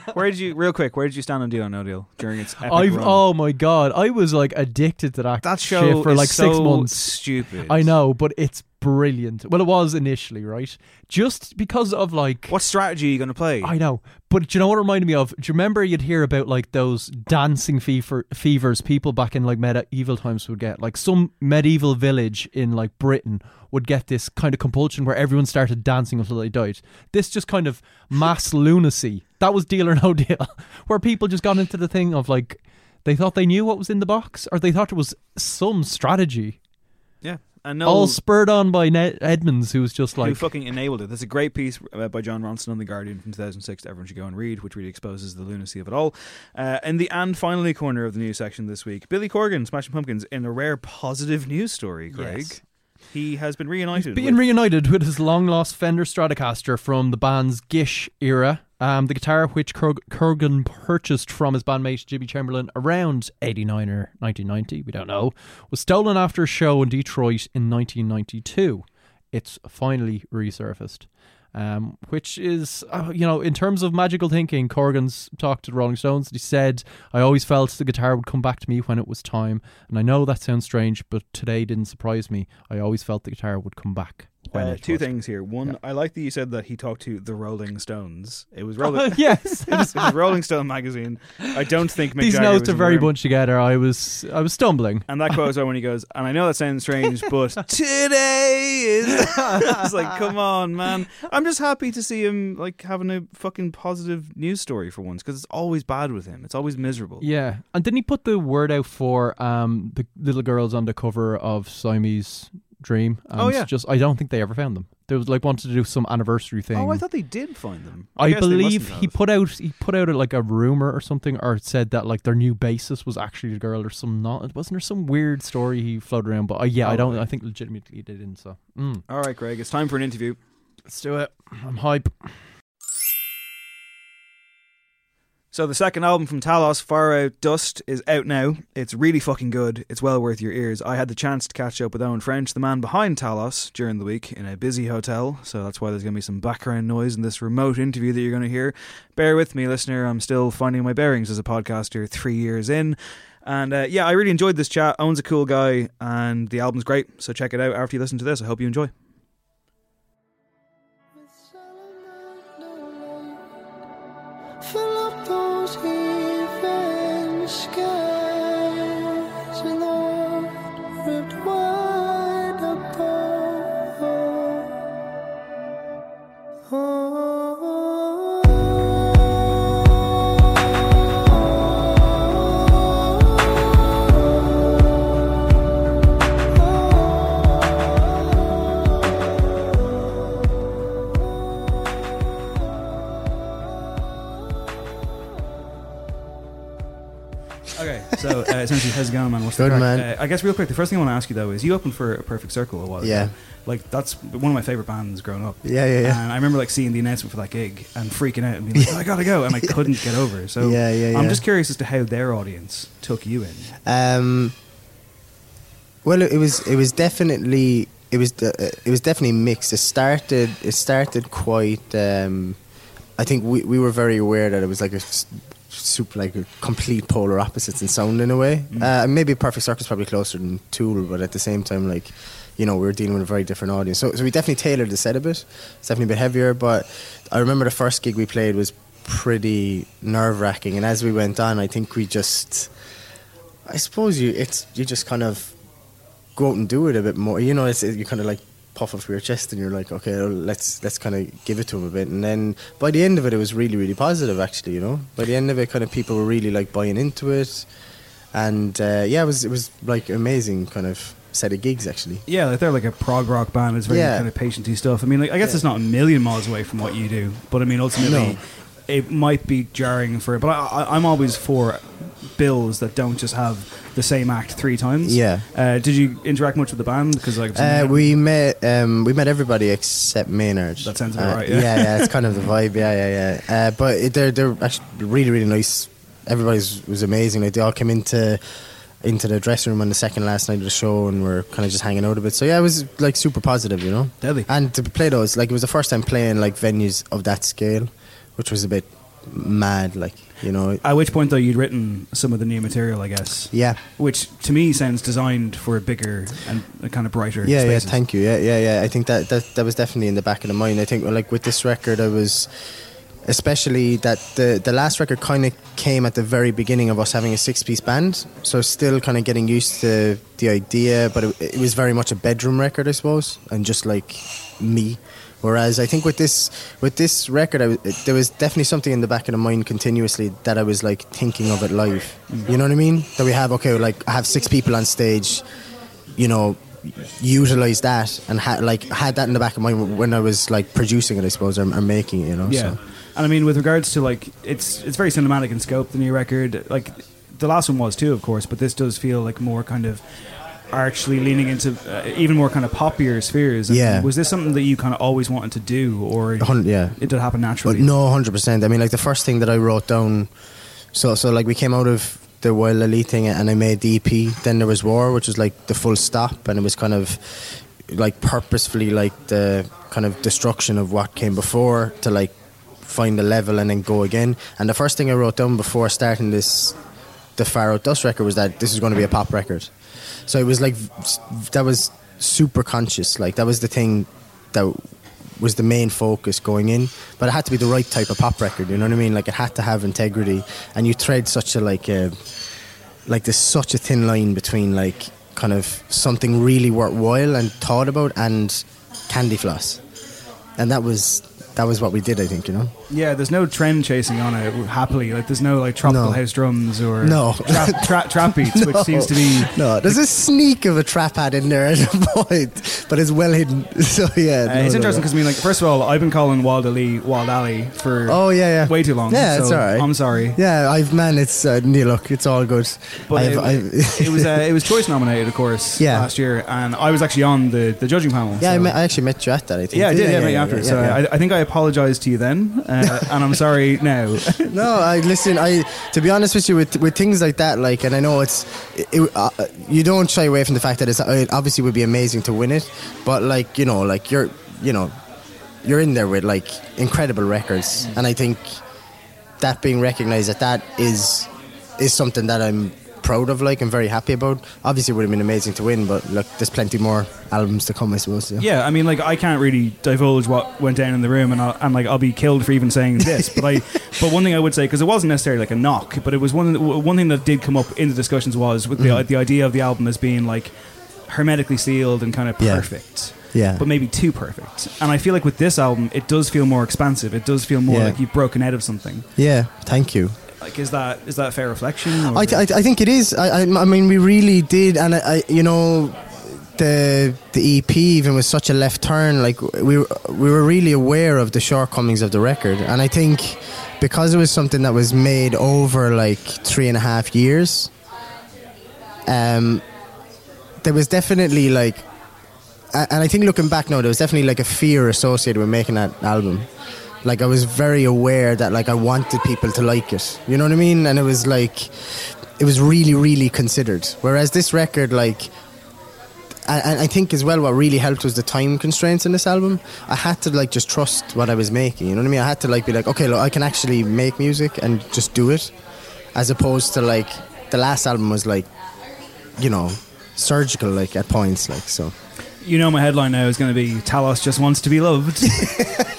Speaker 1: Where did you, real quick, where did you stand on Deal or No Deal during its epic
Speaker 2: I've
Speaker 1: run?
Speaker 2: oh my god, I was like addicted to that,
Speaker 1: that show
Speaker 2: for like six months.
Speaker 1: stupid.
Speaker 2: I know, but it's brilliant. Well, it was initially, right? Just because of like
Speaker 1: What strategy are you going to play?
Speaker 2: I know, but do you know what it reminded me of? Do you remember you'd hear about like those dancing fever fevers people back in like medieval times would get? Like some medieval village in like Britain would get this kind of compulsion where everyone started dancing until they died. This just kind of mass lunacy. That was deal or no deal, where people just got into the thing of like they thought they knew what was in the box, or they thought it was some strategy.
Speaker 1: yeah. And no,
Speaker 2: All spurred on by Ned Edmonds, who was just like.
Speaker 1: who fucking enabled it. There's a great piece uh, by Jon Ronson on The Guardian from 2006 that everyone should go and read, which really exposes the lunacy of it all. Uh, in the and finally corner of the news section this week, Billy Corgan, Smashing Pumpkins, in a rare positive news story, Craig.
Speaker 2: Yes.
Speaker 1: He has been reunited.
Speaker 2: being
Speaker 1: with-
Speaker 2: reunited with his long lost Fender Stratocaster from the band's Gish era. Um, the guitar which Kurg- Corgan purchased from his bandmate Jimmy Chamberlin around 89 or 1990, we don't know, was stolen after a show in Detroit in 1992. It's finally resurfaced. Um, which is, uh, you know, in terms of magical thinking, Corgan's talked to the Rolling Stones. He said, I always felt the guitar would come back to me when it was time. And I know that sounds strange, but today didn't surprise me. I always felt the guitar would come back.
Speaker 1: Uh, two
Speaker 2: was.
Speaker 1: things here. One, I like that you said that he talked to the Rolling Stones. It was Rolling.
Speaker 2: yes.
Speaker 1: it, was, it was Rolling Stone magazine. I don't think Mick
Speaker 2: These
Speaker 1: Jagger
Speaker 2: notes are very bunched together. I was I was stumbling.
Speaker 1: And that quote is when he goes, and I know that sounds strange, but today is. it's like, come on, man. I'm just happy to see him like having a fucking positive news story for once because it's always bad with him. It's always miserable.
Speaker 2: Yeah, and didn't he put the word out for um the little girls on the cover of Siamese Dream? And
Speaker 1: Oh, yeah.
Speaker 2: just I don't think they ever found them. There was like wanted to do some anniversary thing.
Speaker 1: Oh, I thought they did find them.
Speaker 2: I,
Speaker 1: they
Speaker 2: believe he put out he put out like a rumor or something, or said that like their new bassist was actually the girl or some not. Wasn't there some weird story he floated around? But uh, yeah, I don't.
Speaker 1: Probably.
Speaker 2: I think legitimately they didn't. So mm.
Speaker 1: All right, Greg, it's time for an interview.
Speaker 2: let's do it. I'm hype.
Speaker 1: So the second album from Talos, Far Out Dust, is out now. It's really fucking good. It's well worth your ears. I had the chance to catch up with Eoin French, the man behind Talos, during the week in a busy hotel. So that's why there's going to be some background noise in this remote interview that you're going to hear. Bear with me, listener. I'm still finding my bearings as a podcaster three years in. And uh, yeah, I really enjoyed this chat. Eoin's a cool guy, and the album's great. So check it out after you listen to this. I hope you enjoy. So uh, essentially, how's it going, man? What's
Speaker 3: Good,
Speaker 1: the
Speaker 3: man.
Speaker 1: Uh, I guess real quick, the first thing I want to ask you though is you opened for a Perfect Circle a while
Speaker 3: Yeah.
Speaker 1: ago. Like that's one of my favorite bands growing up.
Speaker 3: Yeah, yeah, yeah.
Speaker 1: And I remember like seeing the announcement for that gig and freaking out and being like, oh, I gotta go, and I couldn't get over. So
Speaker 3: Yeah, yeah, yeah.
Speaker 1: I'm just curious as to how their audience took you in.
Speaker 3: Um, well, it was it was definitely it was uh, it was definitely mixed. It started it started quite. Um, I think we we were very aware that it was like a super like complete polar opposites in sound in a way. Uh, maybe Perfect Circle's probably closer than Tool, but at the same time, like you know, we were dealing with a very different audience. So so we definitely tailored the set a bit. It's definitely a bit heavier, but I remember the first gig we played was pretty nerve wracking, and as we went on, I think we just. I suppose you it's you just kind of go out and do it a bit more. You know, it's you kind of like puff up your chest and you're like, okay, well, let's let's kind of give it to him a bit. And then by the end of it, it was really really positive actually. You know, by the end of it, kind of people were really like buying into it, and uh, yeah, it was it was like amazing kind of set of gigs actually.
Speaker 1: Yeah, like they're like a prog rock band. It's very
Speaker 3: Yeah.
Speaker 1: kind of patienty stuff. I mean, like I guess
Speaker 3: Yeah.
Speaker 1: it's not a million miles away from what you do, but I mean, ultimately,
Speaker 3: No.
Speaker 1: it might be jarring for. It, but I, I, I'm always for bills that don't just have the same act three times.
Speaker 3: Yeah.
Speaker 1: Uh, did you interact much with the band? Because like
Speaker 3: Uh, we met um, we met everybody except Maynard.
Speaker 1: That sounds about
Speaker 3: Uh,
Speaker 1: right, yeah.
Speaker 3: yeah, yeah, it's kind of the vibe. Yeah, yeah, yeah. Uh, but it, they're they're actually really really nice. Everybody was, was amazing. Like they all came into into the dressing room on the second last night of the show, and we're kind of just hanging out a bit. So yeah, it was like super positive, you know.
Speaker 1: Deadly.
Speaker 3: And to play those, like it was the first time playing like venues of that scale, which was a bit mad. Like you know,
Speaker 1: At which point, though, you'd written some of the new material, I guess.
Speaker 3: yeah.
Speaker 1: Which to me sounds designed for a bigger and a kind of brighter
Speaker 3: Yeah,
Speaker 1: spaces.
Speaker 3: yeah, thank you. Yeah, yeah, yeah. I think that, that that was definitely in the back of the mind. I think like with this record, I was especially that the the last record kind of came at the very beginning of us having a six piece band, so still kind of getting used to the idea, but it, it was very much a bedroom record, I suppose, and just like me. Whereas I think with this with this record, it, there was definitely something in the back of the mind continuously that I was like thinking of it live. You know what I mean? That we have okay, like I have six people on stage you know, utilize that and had like had that in the back of mind when I was like producing it, I suppose, or, or making it, you know.
Speaker 1: Yeah,
Speaker 3: So.
Speaker 1: and I mean, with regards to like, it's it's very cinematic in scope. The new record, like the last one was too, of course, but this does feel like more kind of actually leaning into uh, even more kind of poppier spheres. And
Speaker 3: Yeah.
Speaker 1: was this something that you kind of always wanted to do, or
Speaker 3: yeah.
Speaker 1: it did happen naturally?
Speaker 3: But no, hundred percent. I mean, like the first thing that I wrote down. So, so like we came out of the Wild Alee thing, and I made the EP. Then there was War, which was like the full stop, and it was kind of like purposefully like the kind of destruction of what came before to like find a level and then go again. And the first thing I wrote down before starting this, the Far Out Dust record, was that this is going to be a pop record. So it was like that was super conscious. Like that was the thing that was the main focus going in. But it had to be the right type of pop record. You know what I mean? Like it had to have integrity, and you tread such a like a like there's such a thin line between like kind of something really worthwhile and thought about and candy floss, and that was that was what we did. I think you know.
Speaker 1: Yeah, there's no trend chasing on it happily. Like there's no like tropical
Speaker 3: No.
Speaker 1: house drums or
Speaker 3: No.
Speaker 1: trap, tra- trap beats, which
Speaker 3: No.
Speaker 1: seems to be
Speaker 3: No, there's a sneak of a trap hat in there at a point, but it's well hidden. So yeah,
Speaker 1: Uh,
Speaker 3: no,
Speaker 1: it's
Speaker 3: no,
Speaker 1: interesting
Speaker 3: no.
Speaker 1: because I mean, like, first of all, I've been calling Wild Alee Wild Alley for
Speaker 3: Oh yeah, yeah.
Speaker 1: way too long.
Speaker 3: Yeah,
Speaker 1: so
Speaker 3: it's alright.
Speaker 1: I'm sorry.
Speaker 3: Yeah, I've man, it's uh, Neil. Look, it's all good.
Speaker 1: But
Speaker 3: I've,
Speaker 1: it,
Speaker 3: I've,
Speaker 1: it was uh, it was choice nominated, of course,
Speaker 3: Yeah.
Speaker 1: last year, and I was actually on the, the judging panel.
Speaker 3: yeah, I,
Speaker 1: so-
Speaker 3: met, I actually met you at that. I think.
Speaker 1: yeah, I did. Yeah, met you after.
Speaker 3: yeah,
Speaker 1: so
Speaker 3: yeah.
Speaker 1: I, I think I apologized to you then, uh, and I'm sorry now.
Speaker 3: no, I listen. I to be honest with you, with with things like that, like, and I know it's, it, uh, you don't shy away from the fact that it's it obviously would be amazing to win it, but like you know, like you're, you know, you're in there with like incredible records, and I think that being recognised at that is is something that I'm proud of, like, and very happy about. Obviously, it would have been amazing to win, but look, there's plenty more albums to come, I suppose. Yeah.
Speaker 1: yeah, I mean, like I can't really divulge what went down in the room, and I'll, and like I'll be killed for even saying this. but I, but one thing I would say because it wasn't necessarily like a knock, but it was one one thing that did come up in the discussions was with the
Speaker 3: Mhm.
Speaker 1: the idea of the album as being like hermetically sealed and kind of
Speaker 3: Yeah.
Speaker 1: perfect.
Speaker 3: Yeah.
Speaker 1: but maybe too perfect. And I feel like with this album, it does feel more expansive. It does feel more
Speaker 3: Yeah.
Speaker 1: like you've broken out of something.
Speaker 3: Yeah, thank you.
Speaker 1: Like, is that is that a fair reflection?
Speaker 3: I, th- I, th- I think it is. I, I, I mean, we really did, and I, I, you know, the the EP even was such a left turn. Like we were, we were really aware of the shortcomings of the record, and I think because it was something that was made over like three and a half years, um, there was definitely like, and I think looking back now, there was definitely like a fear associated with making that album. Like I was very aware that like I wanted people to like it. You know what I mean? And it was like, it was really, really considered. Whereas this record, like, and I think as well, what really helped was the time constraints in this album. I had to like just trust what I was making. You know what I mean? I had to like be like, okay, look, I can actually make music and just do it, as opposed to like the last album was like, you know, surgical like at points, like so.
Speaker 1: you know, my headline now is going to be "Talos just wants to be loved."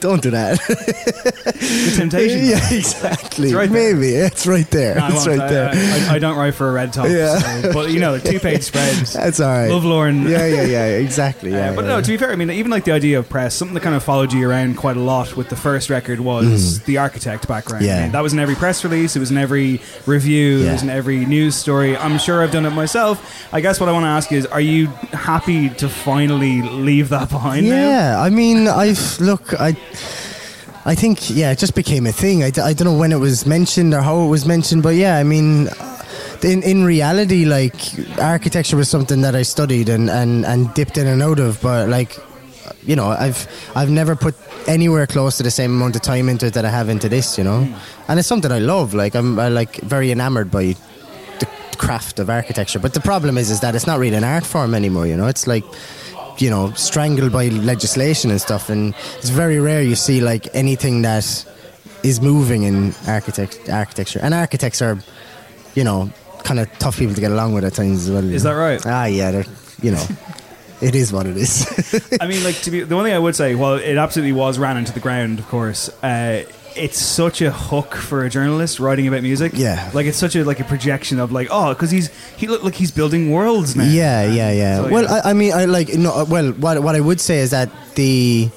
Speaker 3: Don't do that.
Speaker 1: The temptation.
Speaker 3: yeah, exactly.
Speaker 1: It's right there.
Speaker 3: Maybe it's right there.
Speaker 1: No,
Speaker 3: it's right
Speaker 1: I-
Speaker 3: there.
Speaker 1: I, I, I don't write for a red top.
Speaker 3: Yeah.
Speaker 1: so- but you know, two page spreads.
Speaker 3: That's all right.
Speaker 1: Love Lauren.
Speaker 3: Yeah, yeah, yeah. Exactly. Yeah.
Speaker 1: Uh, but
Speaker 3: yeah,
Speaker 1: no,
Speaker 3: yeah.
Speaker 1: to be fair, I mean, even like the idea of press, something that kind of followed you around quite a lot with the first record was the architect background.
Speaker 3: Mm. Yeah.
Speaker 1: Mean, that was in every press release, it was in every review, it was in every news story. I'm sure I've done it myself. I guess what I want to ask you is, are you happy to finally leave that behind now?
Speaker 3: Yeah, I mean, I've look, I, I think, yeah, it just became a thing. I, I don't know when it was mentioned or how it was mentioned, but yeah, I mean, uh, in in reality, like architecture was something that I studied and and and dipped in and out of, but like, you know, I've I've never put anywhere close to the same amount of time into it that I have into this, you know, and it's something I love. Like I'm I like very enamored by the craft of architecture. But the problem is, is that it's not really an art form anymore. You know, it's like you know strangled by legislation and stuff, and it's very rare you see like anything that is moving in architect architecture. And architects are, you know, kind of tough people to get along with at times as well.
Speaker 1: Is
Speaker 3: know.
Speaker 1: that right?
Speaker 3: Ah, yeah, they're you know. It is what it is.
Speaker 1: I mean, like to be the one thing I would say, well, it absolutely was ran into the ground, of course. Uh, it's such a hook for a journalist writing about music.
Speaker 3: Yeah.
Speaker 1: like it's such a like a projection of like, oh, because he's he look like he's building worlds now.
Speaker 3: Yeah, yeah, yeah.
Speaker 1: So,
Speaker 3: well,
Speaker 1: yeah.
Speaker 3: I, I mean, I like no. Well, what what I would say is that the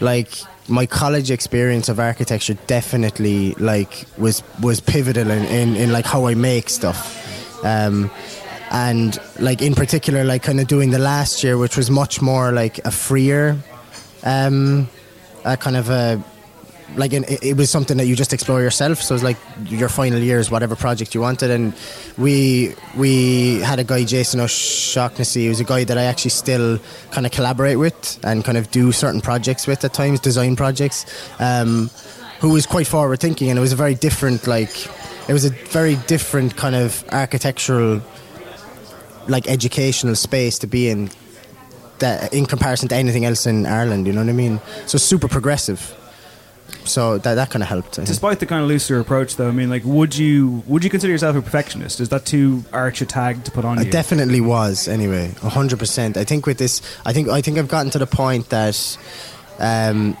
Speaker 3: like my college experience of architecture definitely like was was pivotal in in, in like how I make stuff. Um, and like in particular, like kind of doing the last year, which was much more like a freer, um, a kind of a like an, it was something that you just explore yourself. So it's like your final years, whatever project you wanted. And we we had a guy, Jason O'Shaughnessy, who's a guy that I actually still kind of collaborate with and kind of do certain projects with at times, design projects. Um, who was quite forward thinking, and it was a very different like it was a very different kind of architectural like educational space to be in that in comparison to anything else in Ireland you know what I mean so super progressive so that that kind of helped I think.
Speaker 1: Despite the kind of looser approach, though, I mean, like, would you would you consider yourself a perfectionist? Is that too arch a tag to put on
Speaker 3: I
Speaker 1: you?
Speaker 3: definitely was anyway, hundred percent. I think with this, I think I think I've gotten to the point that um,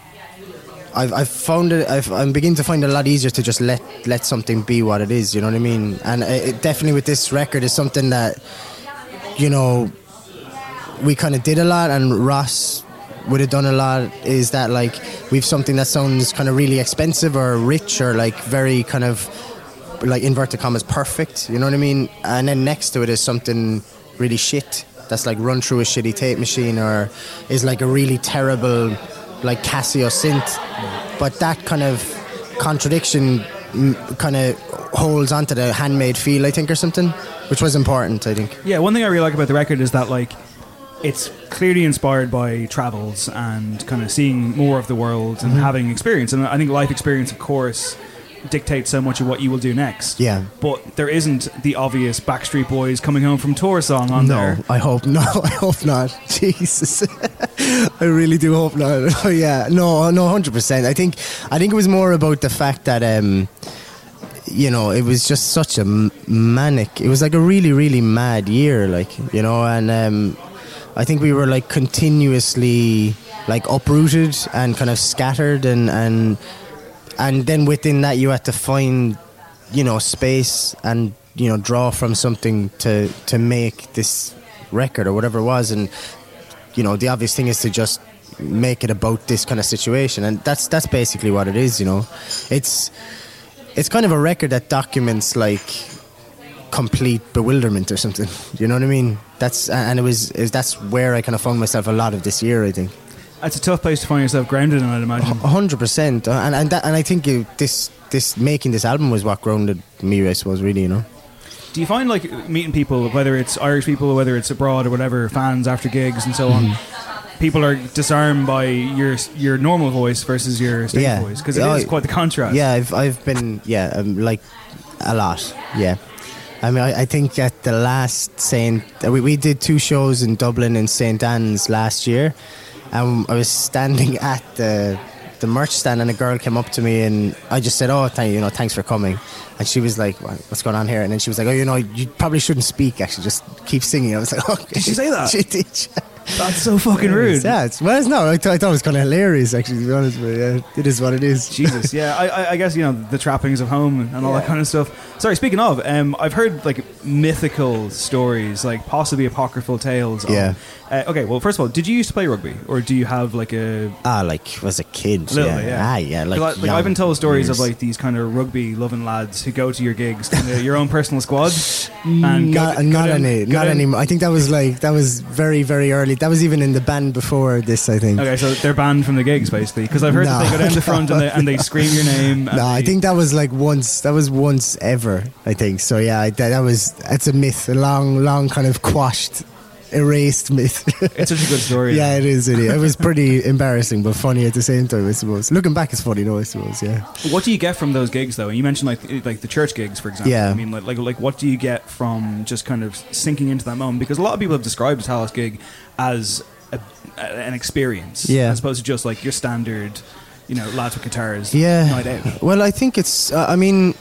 Speaker 3: I've I've found it. I've, I'm beginning to find it a lot easier to just let let something be what it is. You know what I mean? And it, it definitely with this record is something that you know we kind of did a lot, and Ross would have done a lot. Is that like we've something that sounds kind of really expensive or rich or like very kind of like inverted commas perfect. You know what I mean? And then next to it is something really shit that's like run through a shitty tape machine or is like a really terrible like Casio synth. But that kind of contradiction kind of holds onto the handmade feel, I think, or something, which was important, I think.
Speaker 1: Yeah, one thing I really like about the record is that like it's clearly inspired by travels and kind of seeing more of the world and
Speaker 3: Mhm.
Speaker 1: having experience. And I think life experience, of course, dictates so much of what you will do next.
Speaker 3: Yeah.
Speaker 1: But there isn't the obvious Backstreet Boys coming home from tour song on
Speaker 3: no,
Speaker 1: there.
Speaker 3: I hope no. I hope not. Jesus, I really do hope not. yeah, no, no, hundred percent. I think, I think it was more about the fact that, um, you know, it was just such a manic. It was like a really, really mad year, like you know, and um, I think we were like continuously like uprooted and kind of scattered, and and and then within that you had to find you know space and you know draw from something to to make this record or whatever it was. And you know the obvious thing is to just make it about this kind of situation. And that's that's basically what it is you know. It's it's kind of a record that documents like complete bewilderment or something you know what i mean that's and it was is that's where i kind of found myself a lot of this year i think
Speaker 1: It's a tough place to find yourself grounded in, I'd imagine.
Speaker 3: hundred percent, Uh, and and that, and I think you, this this making this album was what grounded me. I suppose, really, you know.
Speaker 1: Do you find like meeting people, whether it's Irish people, whether it's abroad or whatever, fans after gigs and so on,
Speaker 3: Mm-hmm.
Speaker 1: people are disarmed by your your normal voice versus your stage
Speaker 3: yeah,
Speaker 1: voice because it is
Speaker 3: Oh,
Speaker 1: quite the contrast.
Speaker 3: Yeah, I've I've been yeah um, like a lot. Yeah, I mean I, I think at the last Saint we we did two shows in Dublin and Saint Anne's last year, and I was standing at the the merch stand and a girl came up to me and I just said, "Oh, thank you, know, thanks for coming." And she was like, "What- "What's going on here?" And then she was like, "Oh, you know, you probably shouldn't speak. Actually, just keep singing." I was like, "Okay."
Speaker 1: Did she say that?
Speaker 3: She did.
Speaker 1: That's so fucking rude.
Speaker 3: Yeah, it's, well, it's not. I, th- I thought it was kind of hilarious, actually, to be honest with you. Yeah, it is what it is.
Speaker 1: Jesus, yeah. I, I, I guess you know the trappings of home and all that kind of stuff. Sorry, speaking of, um, I've heard like mythical stories, like possibly apocryphal tales.
Speaker 3: Yeah.
Speaker 1: uh, okay. Well, first of all, did you used to play rugby, or do you have like a
Speaker 3: Ah, like, was a kid.
Speaker 1: Little
Speaker 3: yeah.
Speaker 1: bit, yeah.
Speaker 3: Ah, yeah, like,
Speaker 1: I-
Speaker 3: young
Speaker 1: I've been told stories
Speaker 3: years.
Speaker 1: of like these kind of rugby loving lads who go to your gigs, your own personal squad, and go-
Speaker 3: not,
Speaker 1: go
Speaker 3: not,
Speaker 1: down-
Speaker 3: any,
Speaker 1: go
Speaker 3: not
Speaker 1: down-
Speaker 3: anymore. I think that was like that was very very early. That was even in the band before this. I think.
Speaker 1: Okay, so they're banned from the gigs basically because I've heard that
Speaker 3: No.
Speaker 1: they go down the front and they, and they scream your name. and
Speaker 3: No, I
Speaker 1: they-
Speaker 3: think that was like once. That was once ever. I think so. Yeah, I, that, that was. It's a myth. A long, long kind of quashed, erased myth.
Speaker 1: it's such a good story.
Speaker 3: yeah, it is. It, is. it was pretty embarrassing, but funny at the same time. I suppose. Looking back, it's funny, though. I suppose. Yeah.
Speaker 1: What do you get from those gigs, though? And you mentioned like like the church gigs, for example.
Speaker 3: Yeah.
Speaker 1: I mean, like like like what do you get from just kind of sinking into that moment? Because a lot of people have described a Talos gig as a, an experience,
Speaker 3: Yeah.
Speaker 1: as opposed to just like your standard, you know, lads with guitars,
Speaker 3: yeah.
Speaker 1: night out.
Speaker 3: Well, I think it's. Uh, I mean,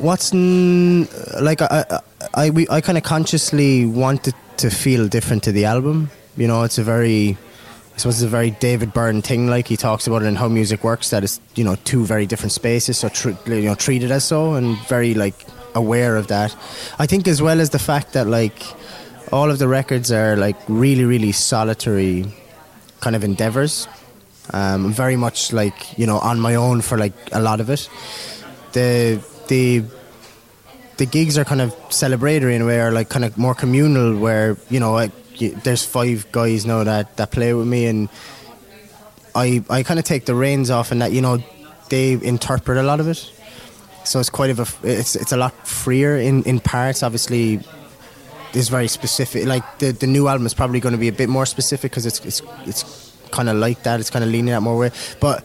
Speaker 3: what's n- like I I I, I kind of consciously wanted to feel different to the album. You know, it's a very. I suppose it's a very David Byrne thing. Like he talks about it in how music works. That it's you know two very different spaces, so tr- you know treated as so, and very like aware of that. I think as well as the fact that like all of the records are like really really solitary kind of endeavors. Um, very much like you know on my own for like a lot of it. The the the gigs are kind of celebratory in a way, or like kind of more communal, where you know like, there's five guys now that that play with me, and I I kind of take the reins off, and that you know they interpret a lot of it. So it's quite of a it's it's a lot freer in in parts. Obviously, it's very specific. Like the the new album is probably going to be a bit more specific because it's it's it's kind of like that. It's kind of leaning that more way. But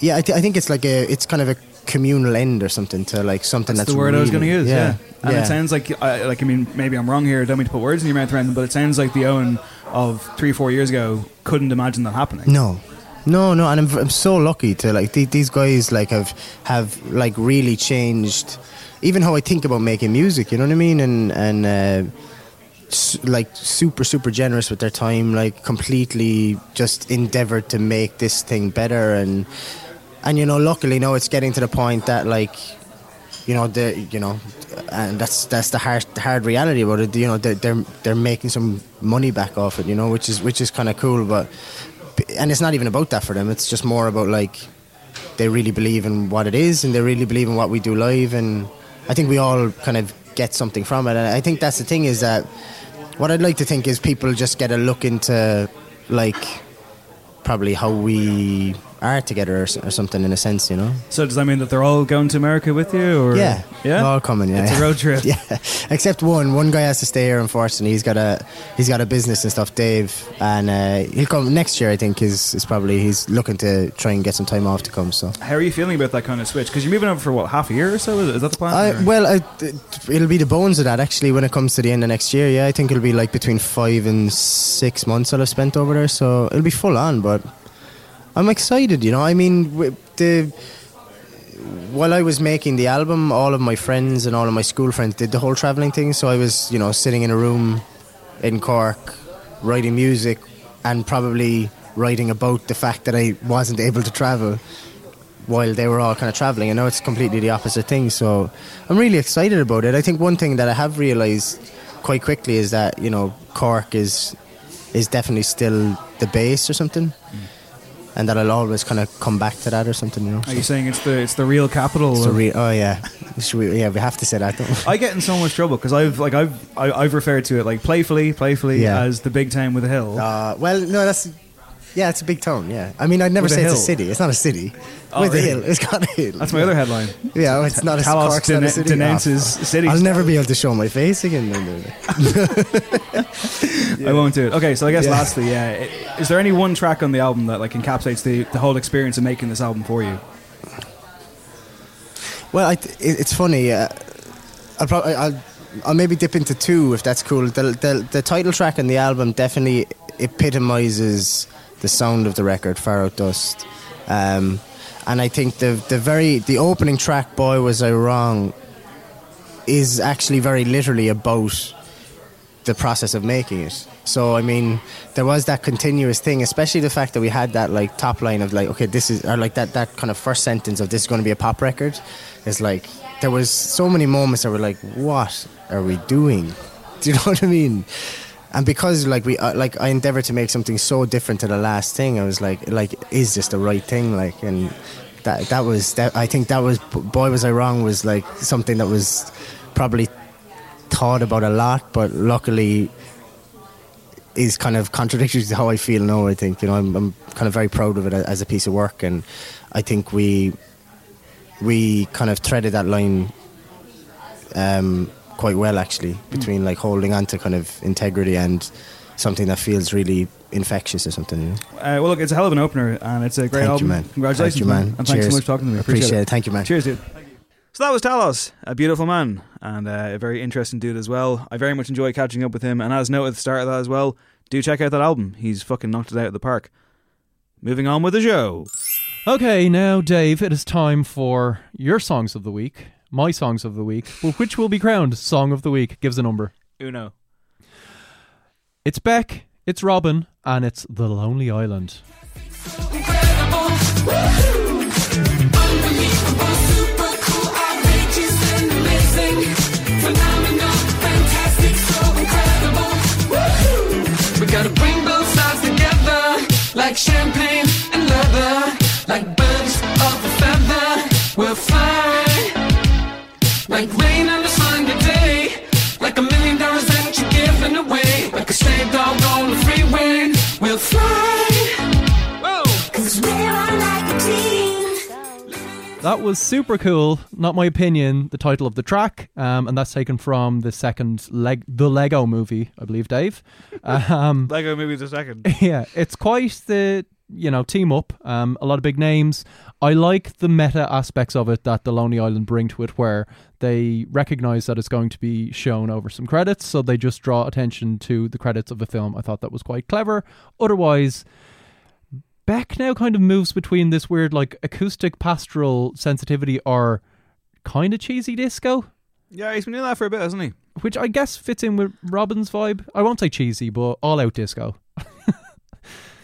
Speaker 3: yeah, I, th- I think it's like a it's kind of a communal end or something to like something
Speaker 1: That's
Speaker 3: that's,
Speaker 1: the word I was going to use. Yeah, and
Speaker 3: yeah.
Speaker 1: it sounds like I, like I mean maybe I'm wrong here. Don't mean to put words in your mouth, Brendan, but it sounds like the Eoin of three four years ago couldn't imagine that happening.
Speaker 3: No, no, no, and I'm, I'm so lucky to like th- these guys like have have like really changed, even how I think about making music. You know what I mean? And and uh, s- like super super generous with their time. Like completely just endeavored to make this thing better. And and you know, luckily now it's getting to the point that like you know the you know and that's that's the hard hard reality about it. You know they're they're, they're making some money back off it you know which is which is kind of cool but and it's not even about that for them. It's just more about like they really believe in what it is and they really believe in what we do live and I think we all kind of get something from it. And I think that's the thing is that what I'd like to think is people just get a look into like probably how we are together or, or something in a sense you know
Speaker 1: So does that mean that they're all going to America with you, or
Speaker 3: yeah,
Speaker 1: yeah,
Speaker 3: all coming. Yeah,
Speaker 1: It's a road trip.
Speaker 3: yeah, except one. One guy has to stay here. Unfortunately, he's got a he's got a business and stuff. Dave, and uh, he'll come next year. I think is is probably he's looking to try and get some time off to come. So.
Speaker 1: How are you feeling about that kind of switch? Because you're moving over for what half a year or so? Is that the plan?
Speaker 3: I, well, I, it'll be the bones of that actually when it comes to the end of next year. Yeah, I think it'll be like between five and six months that I've spent over there. So it'll be full on, but I'm excited. You know, I mean, the while I was making the album, all of my friends and all of my school friends did the whole traveling thing. So I was, you know, sitting in a room in Cork, writing music, and probably writing about the fact that I wasn't able to travel while they were all kind of traveling. And now it's completely the opposite thing. So I'm really excited about it. I think one thing that I have realized quite quickly is that you know Cork is is definitely still the base or something. Mm. And that I'll always kind of come back to that or something, you know.
Speaker 1: Are you saying it's the it's the real capital?
Speaker 3: It's re- oh yeah, we, yeah. We have to say that.
Speaker 1: I get in so much trouble because I've like I've I, I've referred to it like playfully, playfully
Speaker 3: Yeah.
Speaker 1: as the big town with a hill.
Speaker 3: Uh, well, no, that's yeah, it's a big town. Yeah, I mean, I'd never
Speaker 1: With a
Speaker 3: say it's a
Speaker 1: hill.
Speaker 3: city. It's not a city.
Speaker 1: Oh,
Speaker 3: With
Speaker 1: really?
Speaker 3: a hill, it's got a hill.
Speaker 1: That's my other headline.
Speaker 3: Yeah, it's not a
Speaker 1: Talos
Speaker 3: Cork's not a city.
Speaker 1: denounces cities.
Speaker 3: I'll never be able to show my face again.
Speaker 1: I won't do it. Okay, so I guess
Speaker 3: Yeah.
Speaker 1: lastly, yeah, i- is there any one track on the album that like encapsulates the, the whole experience of making this album for you?
Speaker 3: Well, I th- it, it's funny. Uh, I'll, probably, I'll I'll maybe dip into two if that's cool. The, the the title track on the album definitely epitomizes the sound of the record, Far Out Dust. Um, and I think the the very the opening track, Boy Was I Wrong, is actually very literally about the process of making it. So I mean, there was that continuous thing, especially the fact that we had that like top line of like, okay, this is or like that that kind of first sentence of this is going to be a pop record. Is like there was so many moments that were like, what are we doing? Do you know what I mean? And because like we uh, like I endeavored to make something so different to the last thing, I was like, like is this the right thing? Like and. That, that was that I think that was boy was I wrong was like something that was probably thought about a lot, but luckily is kind of contradictory to how I feel now. I think you know I'm, I'm kind of very proud of it as a piece of work, and I think we we kind of threaded that line um, quite well actually between like holding on to kind of integrity and something that feels really infectious or something. You know?
Speaker 1: Uh, well, look, it's a hell of an opener, and it's a great
Speaker 3: Thank
Speaker 1: album.
Speaker 3: you, man.
Speaker 1: Congratulations,
Speaker 3: Thank you, man.
Speaker 1: And thanks
Speaker 3: Cheers.
Speaker 1: so much for talking to me.
Speaker 3: Appreciate it. Thank you, man.
Speaker 1: Cheers, dude. So that was Talos, a beautiful man and uh, a very interesting dude as well. I very much enjoy catching up with him, and as noted at the start of that as well, do check out that album. He's fucking knocked it out of the park. Moving on with the show.
Speaker 2: Okay, now, Dave, it is time for your songs of the week, my songs of the week, but which will be crowned Song of the Week? Gives a number.
Speaker 1: Uno.
Speaker 2: It's Beck, it's Robyn, and it's The Lonely Island.
Speaker 4: We gotta bring both sides together, like champagne and leather, like birds of a feather. We'll fly, like rain on a Sunday day, like a million dollars that you're giving away, like a stray dog on the freeway. We'll fly, whoa, cause we're on like a team.
Speaker 2: That was super cool. Not my opinion. The title of the track, um, and that's taken from the second leg, the Lego movie, I believe, Dave. Um,
Speaker 1: Lego movie the second.
Speaker 2: yeah, it's quite the you know team up. Um, a lot of big names. I like the meta aspects of it that the Lonely Island bring to it, where they recognize that it's going to be shown over some credits, so they just draw attention to the credits of the film. I thought that was quite clever. Otherwise. Beck now kind of moves between this weird like acoustic pastoral sensitivity or kind of cheesy disco,
Speaker 1: Yeah, he's been doing that for a bit, hasn't he?
Speaker 2: which I guess fits in with Robyn's vibe. I won't say cheesy, but all out disco.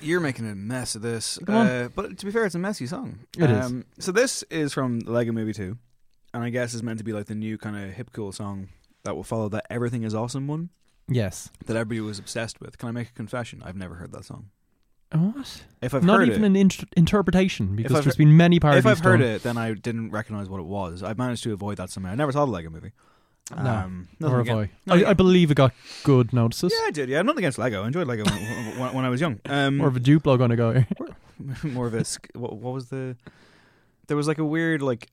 Speaker 1: You're making a mess of this. Uh, but to be fair, it's a messy song.
Speaker 2: It is.
Speaker 1: um, So this is from the Lego Movie 2. And I guess is meant to be like the new kind of hip cool song that will follow that Everything is Awesome one
Speaker 2: Yes.
Speaker 1: that everybody was obsessed with. Can I make a confession? I've never heard that song.
Speaker 2: What?
Speaker 1: If I've
Speaker 2: Not
Speaker 1: heard
Speaker 2: even
Speaker 1: it,
Speaker 2: an int- interpretation because
Speaker 1: I've
Speaker 2: there's
Speaker 1: he-
Speaker 2: been many parodies.
Speaker 1: If I've heard
Speaker 2: done.
Speaker 1: it, then I didn't recognize what it was. I've managed to avoid that somehow. I never saw the Lego Movie.
Speaker 2: No,
Speaker 1: Um,
Speaker 2: nor have I.
Speaker 1: nothing
Speaker 2: I. I believe it got good notices.
Speaker 1: Yeah, I did. Yeah, I'm not against Lego. I enjoyed Lego when, when, when I was young. Um,
Speaker 2: More of a Duplo kind of guy.
Speaker 1: more of a what, what was the? There was like a weird like,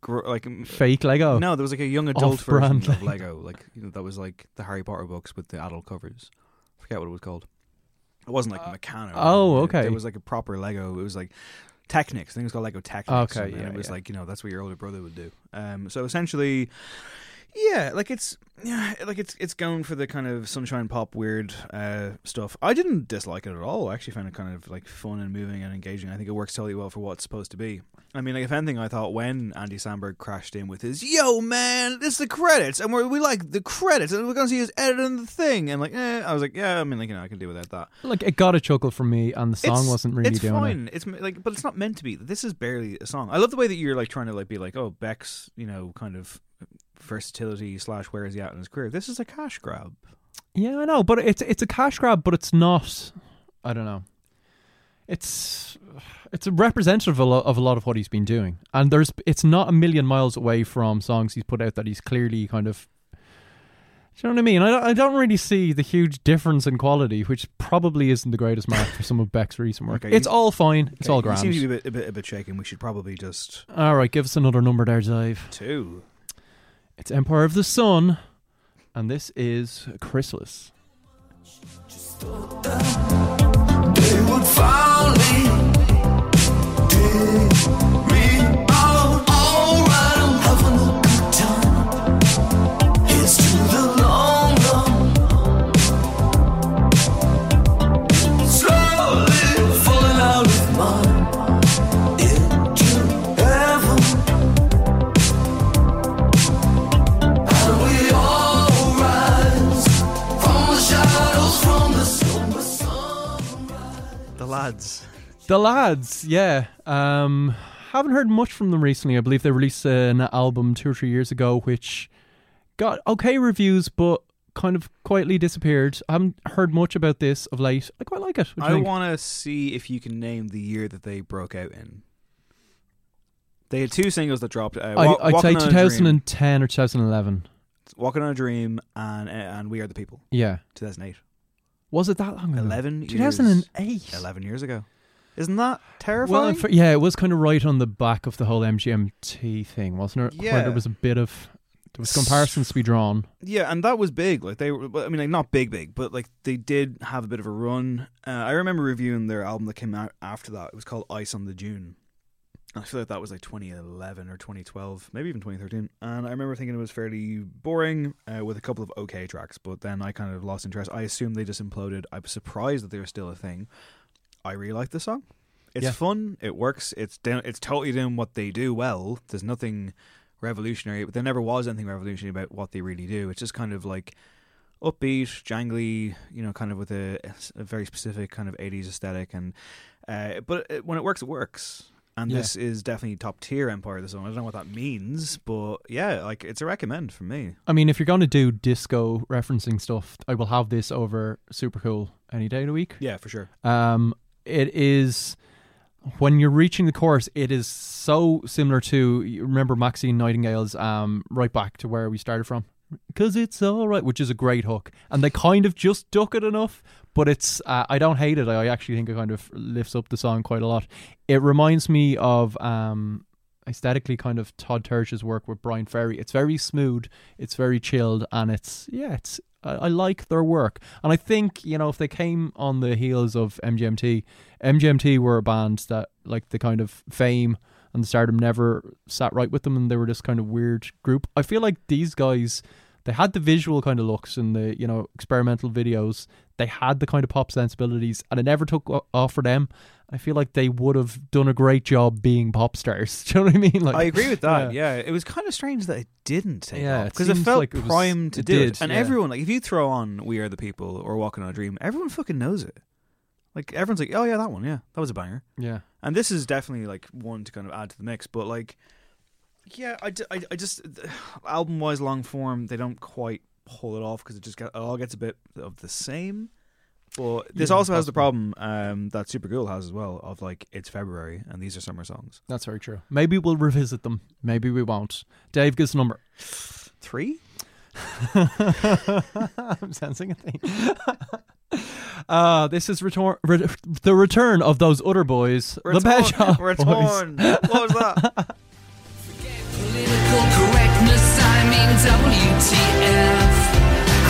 Speaker 1: gr- like
Speaker 2: Fake Lego.
Speaker 1: No, there was like a young adult
Speaker 2: Off-brand
Speaker 1: version of
Speaker 2: Lego.
Speaker 1: Lego, like you know, that was like the Harry Potter books with the adult covers. I forget what it was called. It wasn't like Meccano. or
Speaker 2: oh,
Speaker 1: anything.
Speaker 2: okay.
Speaker 1: It was like a proper Lego. It was like Technics. I think it was called Lego Technics.
Speaker 2: Okay,
Speaker 1: and,
Speaker 2: yeah,
Speaker 1: it was
Speaker 2: yeah.
Speaker 1: like you know that's what your older brother would do. Um, so essentially, yeah, like it's yeah, like it's it's going for the kind of sunshine pop weird uh, stuff. I didn't dislike it at all. I actually found it kind of like fun and moving and engaging. I think it works totally well for what it's supposed to be. I mean, like if anything, I thought when Andy Samberg crashed in with his "Yo, man, it's the credits, and we're, we like the credits, and we're gonna see us editing the thing," and like, eh, I was like, yeah, I mean, like you know, I can do without that.
Speaker 2: Like it got a chuckle from me, and the song
Speaker 1: It's-
Speaker 2: wasn't really
Speaker 1: it's
Speaker 2: doing
Speaker 1: fine.
Speaker 2: it.
Speaker 1: It's like, but it's not meant to be. This is barely a song. I love the way that you're like trying to like be like, oh, Beck's, you know, kind of versatility slash where is he at in his career. This is a cash grab.
Speaker 2: Yeah, I know, but it's it's a cash grab, but it's not. I don't know. It's it's a representative of a, lot, of a lot of what he's been doing, and there's it's not a million miles away from songs he's put out that he's clearly kind of. Do you know what I mean? I don't, I don't really see the huge difference in quality, which probably isn't the greatest mark for some of Beck's recent work.
Speaker 1: Okay,
Speaker 2: it's
Speaker 1: you-
Speaker 2: all fine. It's all grand.
Speaker 1: seem to be a bit, a bit, a bit shaken. We should probably just
Speaker 2: All right, give us another number there, Dave.
Speaker 1: two.
Speaker 2: It's Empire of the Sun, and this is Chrysalis.
Speaker 4: They would finally
Speaker 1: lads.
Speaker 2: The lads, yeah. Um, haven't heard much from them recently. I believe they released an album two or three years ago, which got okay reviews, but kind of quietly disappeared. I haven't heard much about this of late. I quite like it. What do you
Speaker 1: I want to see if you can name the year that they broke out in. They had two singles that dropped. Uh,
Speaker 2: I,
Speaker 1: Wa-
Speaker 2: I'd say
Speaker 1: Walking on a Dream-
Speaker 2: 2010 or 2011.
Speaker 1: Walking on a Dream and and We Are the People.
Speaker 2: Yeah.
Speaker 1: 2008.
Speaker 2: Was it that long ago?
Speaker 1: 11 years. 11 years ago. Isn't that
Speaker 2: Well,
Speaker 1: terrifying?
Speaker 2: for, yeah, it was kind of right on the back of the whole MGMT thing, wasn't it? Where
Speaker 1: Yeah.
Speaker 2: there was a bit of there was comparisons to be drawn.
Speaker 1: Yeah, and that was big. Like they were, I mean, like not big, big, but like they did have a bit of a run. Uh, I remember reviewing their album that came out after that. It was called Ice on the Dune. I feel like that was like 2011 or 2012, maybe even 2013. And I remember thinking it was fairly boring uh, with a couple of okay tracks, but then I kind of lost interest. I assume they just imploded. I was surprised that they were still a thing. I really like the song. It's
Speaker 2: Yeah.
Speaker 1: fun. It works. It's down, it's totally doing what they do well. There's nothing revolutionary, but there never was anything revolutionary about what they really do. It's just kind of like upbeat, jangly, you know, kind of with a, a very specific kind of 80s aesthetic. And uh, but it, when it works, it works. And
Speaker 2: Yeah.
Speaker 1: this is definitely top tier Empire of the Sun. I don't know what that means, but yeah, like it's a recommend for me.
Speaker 2: I mean, if you're going to do disco referencing stuff, I will have this over Super Cool any day of the week.
Speaker 1: Yeah, for sure.
Speaker 2: Um, it is when you're reaching the chorus, it is so similar to you remember Maxine Nightingale's um, "Right Back to Where We Started From." Because it's all right, which is a great hook, and they kind of just duck it enough, but it's uh, I don't hate it. I actually think it kind of lifts up the song quite a lot. It reminds me of um, aesthetically kind of Todd Terje's work with Bryan Ferry. It's very smooth, it's very chilled, and it's yeah, it's I, I like their work. And I think you know if they came on the heels of MGMT, MGMT were a band that like the kind of fame and the stardom never sat right with them, and they were this kind of weird group. I feel like these guys. They had the visual kind of looks and the you know experimental videos. They had the kind of pop sensibilities, and it never took off for them. I feel like they would have done a great job being pop stars. Do you know what I mean? Like,
Speaker 1: I agree with that. Yeah. it was kind of strange that it didn't take
Speaker 2: Yeah,
Speaker 1: off
Speaker 2: it
Speaker 1: because it,
Speaker 2: seems
Speaker 1: felt
Speaker 2: like it was-
Speaker 1: primed to
Speaker 2: it
Speaker 1: do
Speaker 2: did,
Speaker 1: it, and
Speaker 2: yeah.
Speaker 1: everyone like if you throw on "We Are the People" or "Walking on a Dream," everyone fucking knows it. Like everyone's like, "Oh yeah, that one, yeah, that was a banger."
Speaker 2: Yeah.
Speaker 1: and this is definitely like one to kind of add to the mix. But like, yeah, I, I, I just album wise, long form, they don't quite pull it off because it just it all gets a bit of the same. But this
Speaker 2: Yeah,
Speaker 1: also has the problem um, that Super Cool has as well of like it's February and these are summer songs.
Speaker 2: That's very true. Maybe we'll revisit them. Maybe we won't. Dave, give us number.
Speaker 1: Three?
Speaker 2: I'm sensing a thing. uh, this is retor- re- the return of those other boys, the Pet Shop
Speaker 1: Return.
Speaker 2: Boys.
Speaker 1: what was that?
Speaker 5: Political correctness, I mean WTF. I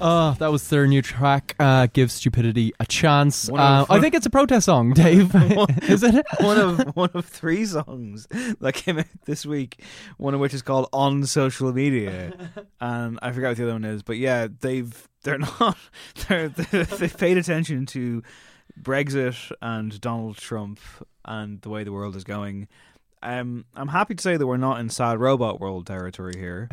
Speaker 2: Uh, that was their new track, uh, Give Stupidity a Chance.
Speaker 1: One
Speaker 2: Uh,
Speaker 1: of-
Speaker 2: I think it's a protest song, Dave. is it?
Speaker 1: one of one of three songs that came out this week. One of which is called "On Social Media," and I forgot what the other one is. But yeah, they've they're not they're, they've paid attention to Brexit and Donald Trump and the way the world is going. Um, I'm happy to say that we're not in sad robot world territory here,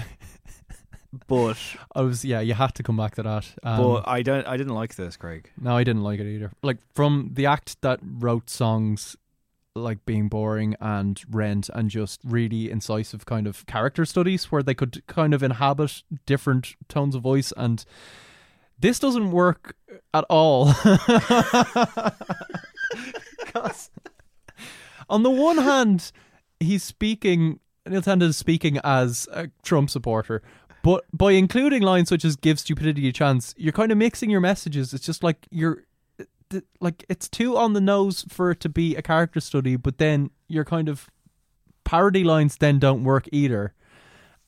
Speaker 1: but
Speaker 2: I was, yeah, you had to come back to that. Um,
Speaker 1: but I don't I didn't like this, Craig.
Speaker 2: No, I didn't like it either. Like from the act that wrote songs like being boring and rent and just really incisive kind of character studies where they could kind of inhabit different tones of voice and this doesn't work at all. on the one hand, he's speaking Neil Tennant is speaking as a Trump supporter, but by including lines such as "give stupidity a chance," you're kind of mixing your messages. It's just like you're, like it's too on the nose for it to be a character study, but then your kind of parody lines then don't work either.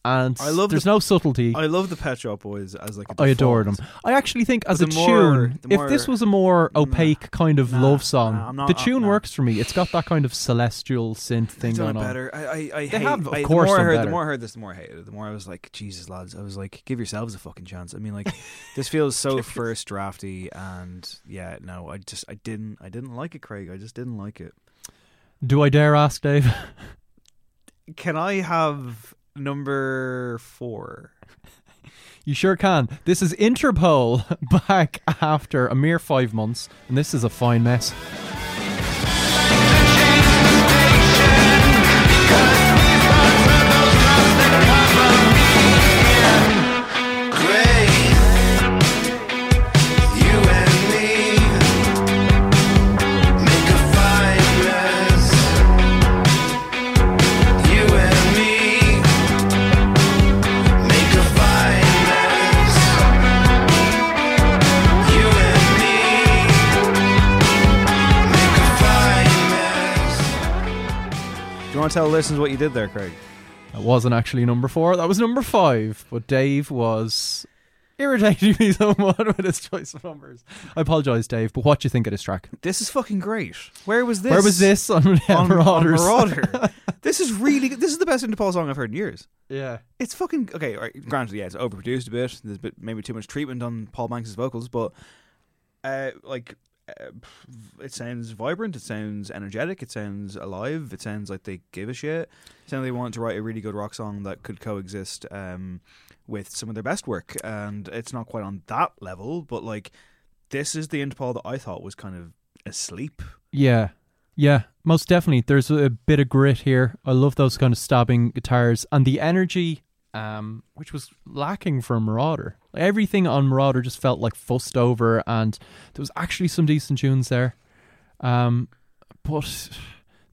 Speaker 2: And
Speaker 1: I love
Speaker 2: there's
Speaker 1: the-
Speaker 2: no subtlety.
Speaker 1: I love the Pet Shop Boys as like.
Speaker 2: I adore them. I actually think as a
Speaker 1: more-
Speaker 2: tune,
Speaker 1: the
Speaker 2: if this was a more mm. opaque kind of
Speaker 1: Nah,
Speaker 2: love song,
Speaker 1: nah, not-
Speaker 2: the tune
Speaker 1: nah.
Speaker 2: works for me. It's got that kind of celestial synth thing going
Speaker 1: it
Speaker 2: on.
Speaker 1: better. I, I, I
Speaker 2: They
Speaker 1: hate,
Speaker 2: have, of
Speaker 1: I,
Speaker 2: course,
Speaker 1: The more I heard,
Speaker 2: better.
Speaker 1: the more I heard this, the more I hated it. The more I was like, Jesus, lads. I was like, give yourselves a fucking chance. I mean, like, this feels so first drafty, and yeah, no, I just, I didn't, I didn't like it, Craig. I just didn't like it.
Speaker 2: Do I dare ask, Dave?
Speaker 1: Can I have number four?
Speaker 2: You sure can. This is Interpol back after a mere five months, and this is a fine mess.
Speaker 1: Want to tell the listeners what you did there, Craig?
Speaker 2: That wasn't actually number four. That was number five. But Dave was irritating me so somewhat with his choice of numbers. I apologise, Dave. But what do you think of this track?
Speaker 1: This is fucking great. Where was this?
Speaker 2: Where was this on,
Speaker 1: on, on
Speaker 2: Marauders?
Speaker 1: Marauder? this is really good. This is the best Interpol song I've heard in years.
Speaker 2: Yeah.
Speaker 1: It's fucking okay. Right, granted, yeah, it's overproduced a bit. There's a bit, maybe too much treatment on Paul Banks' vocals, but uh, like it sounds vibrant. It sounds energetic. It sounds alive. It sounds like they give a shit. It sounds like they want to write a really good rock song that could coexist um, with some of their best work. And it's not quite on that level, but like this is the Interpol that I thought was kind of asleep.
Speaker 2: Yeah. Yeah, most definitely. There's a bit of grit here. I love those kind of stabbing guitars and the energy, um, which was lacking for Marauder. Like, everything on Marauder just felt like fussed over, and there was actually some decent tunes there. Um, but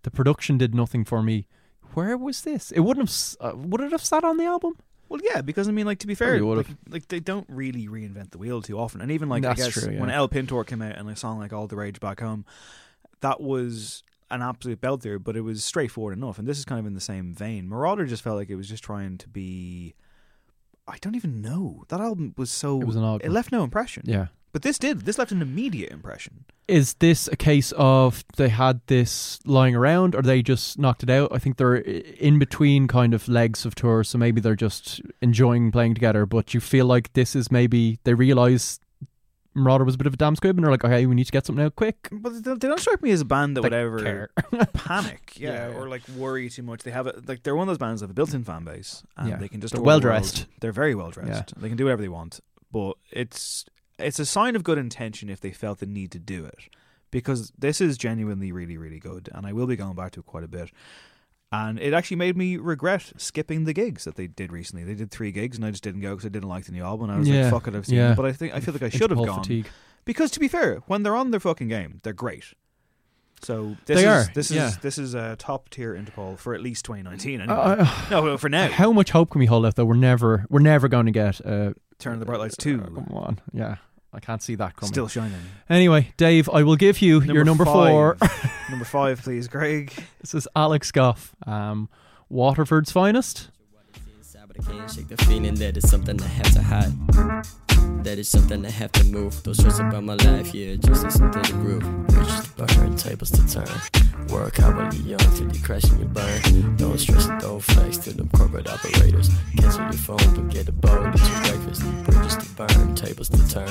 Speaker 2: the production did nothing for me. Where was this? It wouldn't have. Uh, would it have sat on the album?
Speaker 1: Well, yeah, because I mean, like to be fair, like, like they don't really reinvent the wheel too often, and even like
Speaker 2: That's
Speaker 1: I guess
Speaker 2: true, yeah.
Speaker 1: when El Pintor came out and a song like All the Rage Back Home, that was an absolute belt belter, but it was straightforward enough. And this is kind of in the same vein. Marauder just felt like it was just trying to be. I don't even know. That album was so.
Speaker 2: It was an odd
Speaker 1: It left no impression.
Speaker 2: Yeah.
Speaker 1: But this did. This left an immediate impression.
Speaker 2: Is this a case of they had this lying around, or they just knocked it out? I think they're in between kind of legs of tours, so maybe they're just enjoying playing together. But you feel like this is maybe they realize Marauder was a bit of a damn squib, and they're like, okay, we need to get something out quick.
Speaker 1: But they don't, they don't strike me as a band that
Speaker 2: They
Speaker 1: would ever panic, yeah,
Speaker 2: Yeah, yeah.
Speaker 1: or like worry too much. They have a, like they're one of those bands that have a built-in fan base, and
Speaker 2: Yeah.
Speaker 1: they can just
Speaker 2: They're
Speaker 1: tour the world.
Speaker 2: well-dressed.
Speaker 1: They're very well dressed. They can do whatever they want, but it's it's a sign of good intention if they felt the need to do it, because this is genuinely really really good, and I will be going back to it quite a bit. And it actually made me regret skipping the gigs that they did recently. They did three gigs, and I just didn't go because I didn't like the new album. And I was
Speaker 2: Yeah,
Speaker 1: like, "Fuck it, I've seen
Speaker 2: yeah.
Speaker 1: it." But I think I feel like I should have gone
Speaker 2: fatigue.
Speaker 1: because to be fair, when they're on their fucking game, they're great. So this
Speaker 2: They
Speaker 1: is
Speaker 2: are,
Speaker 1: this
Speaker 2: yeah.
Speaker 1: is this is a top tier Interpol for at least 2019. Anyway.
Speaker 2: Uh,
Speaker 1: no, for now.
Speaker 2: How much hope can we hold out? Though we're never, we're never going to get. Uh,
Speaker 1: Turn On the Bright Lights two.
Speaker 2: come on, yeah, I can't see that coming.
Speaker 1: Still shining.
Speaker 2: Anyway, Dave, I will give you your number four.
Speaker 1: number five, please, Greg.
Speaker 2: This is Alex Goff, um, Waterford's finest.
Speaker 6: But I can't shake the feeling that it's something I have to hide. That it's something I have to move. Don't stress about my life, yeah, just listen to the groove. Bridges to burn, tables to turn. Work out while you're young till you crash and you burn. Don't stress it, don't flex to them corporate operators. Cancel your phone, but get a bowl, eat your breakfast. Bridges to burn, tables to turn.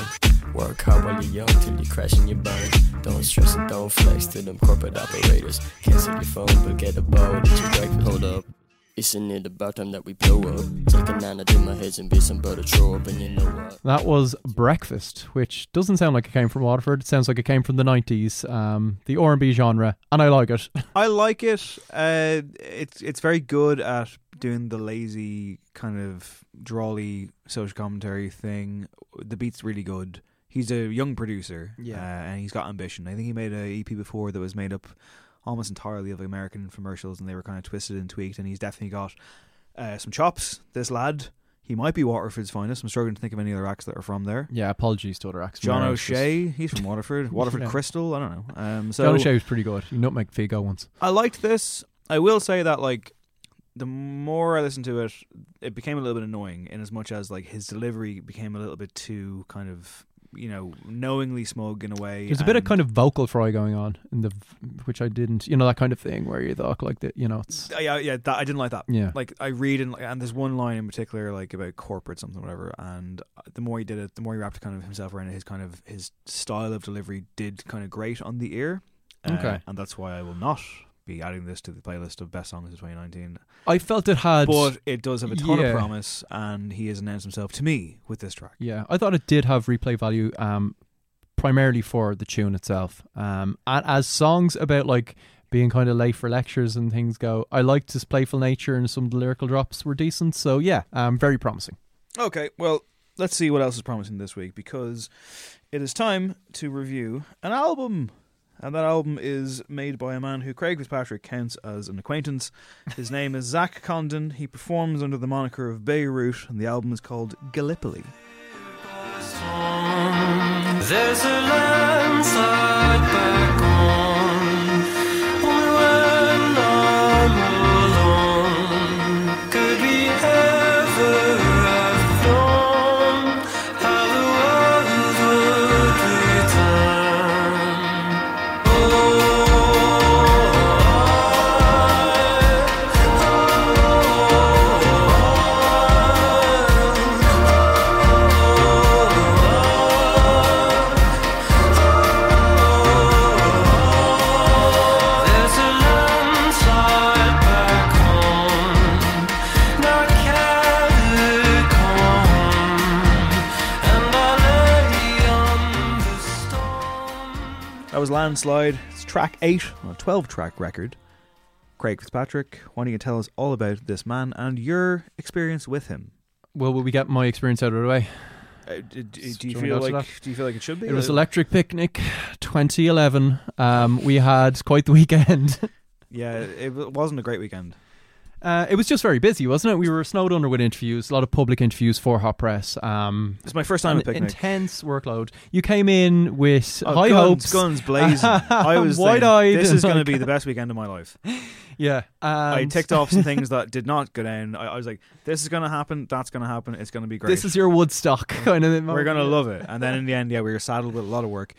Speaker 6: Work hard while you're young till you crash and you burn. Don't stress it, don't flex to them corporate operators. Cancel your phone, but get a bowl, eat your breakfast. Hold up. Isn't it about time that we blow up? Take a nine to my heads and be some butter throw up, and you know what?
Speaker 2: That was Breakfast, which doesn't sound like it came from Waterford. It sounds like it came from the 90s, um, the R&B genre, and I like it.
Speaker 1: I like it. Uh, it's it's very good at doing the lazy kind of drawly social commentary thing. The beat's really good. He's a young producer,
Speaker 2: Yeah.
Speaker 1: uh, and he's got ambition. I think he made a EP before that was made up almost entirely of American commercials, and they were kind of twisted and tweaked. And he's definitely got uh, some chops. This lad, he might be Waterford's finest. I'm struggling to think of any other acts that are from there.
Speaker 2: Yeah, apologies to other acts.
Speaker 1: John O'Shea, he's from Waterford. Waterford
Speaker 2: Yeah.
Speaker 1: Crystal, I don't know. Um, so
Speaker 2: John O'Shea was pretty good. He nutmeg Figo once.
Speaker 1: I liked this. I will say that like the more I listened to it, it became a little bit annoying. In as much as like his delivery became a little bit too kind of you know knowingly smug in a way.
Speaker 2: There's a bit of kind of vocal fry going on in the, which I didn't, you know, that kind of thing where you talk like that, you know, it's
Speaker 1: Uh, yeah, yeah, that, I didn't like that.
Speaker 2: Yeah.
Speaker 1: like I read and and there's one line in particular like about corporate something whatever, and the more he did it, the more he wrapped kind of himself around it. His kind of his style of delivery did kind of grate on the ear. Uh,
Speaker 2: Okay.
Speaker 1: and that's why I will not be adding this to the playlist of best songs of 2019.
Speaker 2: I felt it had,
Speaker 1: But it does have a ton
Speaker 2: Yeah.
Speaker 1: of promise, and he has announced himself to me with this track.
Speaker 2: Yeah, I thought it did have replay value, um, primarily for the tune itself. Um, and as songs about like being kind of late for lectures and things go, I liked his playful nature and some of the lyrical drops were decent. So yeah, um, very promising.
Speaker 1: Okay, well, let's see what else is promising this week because it is time to review an album. And that album is made by a man who Craig Fitzpatrick counts as an acquaintance. His name is Zach Condon. He performs under the moniker of Beirut, and the album is called Gallipoli.
Speaker 4: There's a landslide back Landslide.
Speaker 1: It's track 8 on a 12 track record. Craig Fitzpatrick, why don't you tell us all about this man and your experience with him?
Speaker 2: Well, will we get my experience out of the way?
Speaker 1: Uh, d- d- do,
Speaker 2: Do
Speaker 1: you feel like do you feel like it should be?
Speaker 2: It was Electric Picnic 2011. Um, we had quite the weekend.
Speaker 1: Yeah, it wasn't a great weekend.
Speaker 2: Uh, it was just very busy, wasn't it? We were snowed under with interviews, a lot of public interviews for Hot Press. Um,
Speaker 1: It's my first time at picnic.
Speaker 2: Intense workload. You came in with
Speaker 1: Oh,
Speaker 2: high
Speaker 1: guns,
Speaker 2: hopes,
Speaker 1: guns blazing. I was
Speaker 2: wide-eyed.
Speaker 1: This is going to be the best weekend of my life.
Speaker 2: Yeah,
Speaker 1: I ticked off some things that did not go down. I, I was like, "This is going to happen. That's going to happen. It's going to be great.
Speaker 2: This is your Woodstock kind of.
Speaker 1: We're going to love it." And then in the end, yeah, we were saddled with a lot of work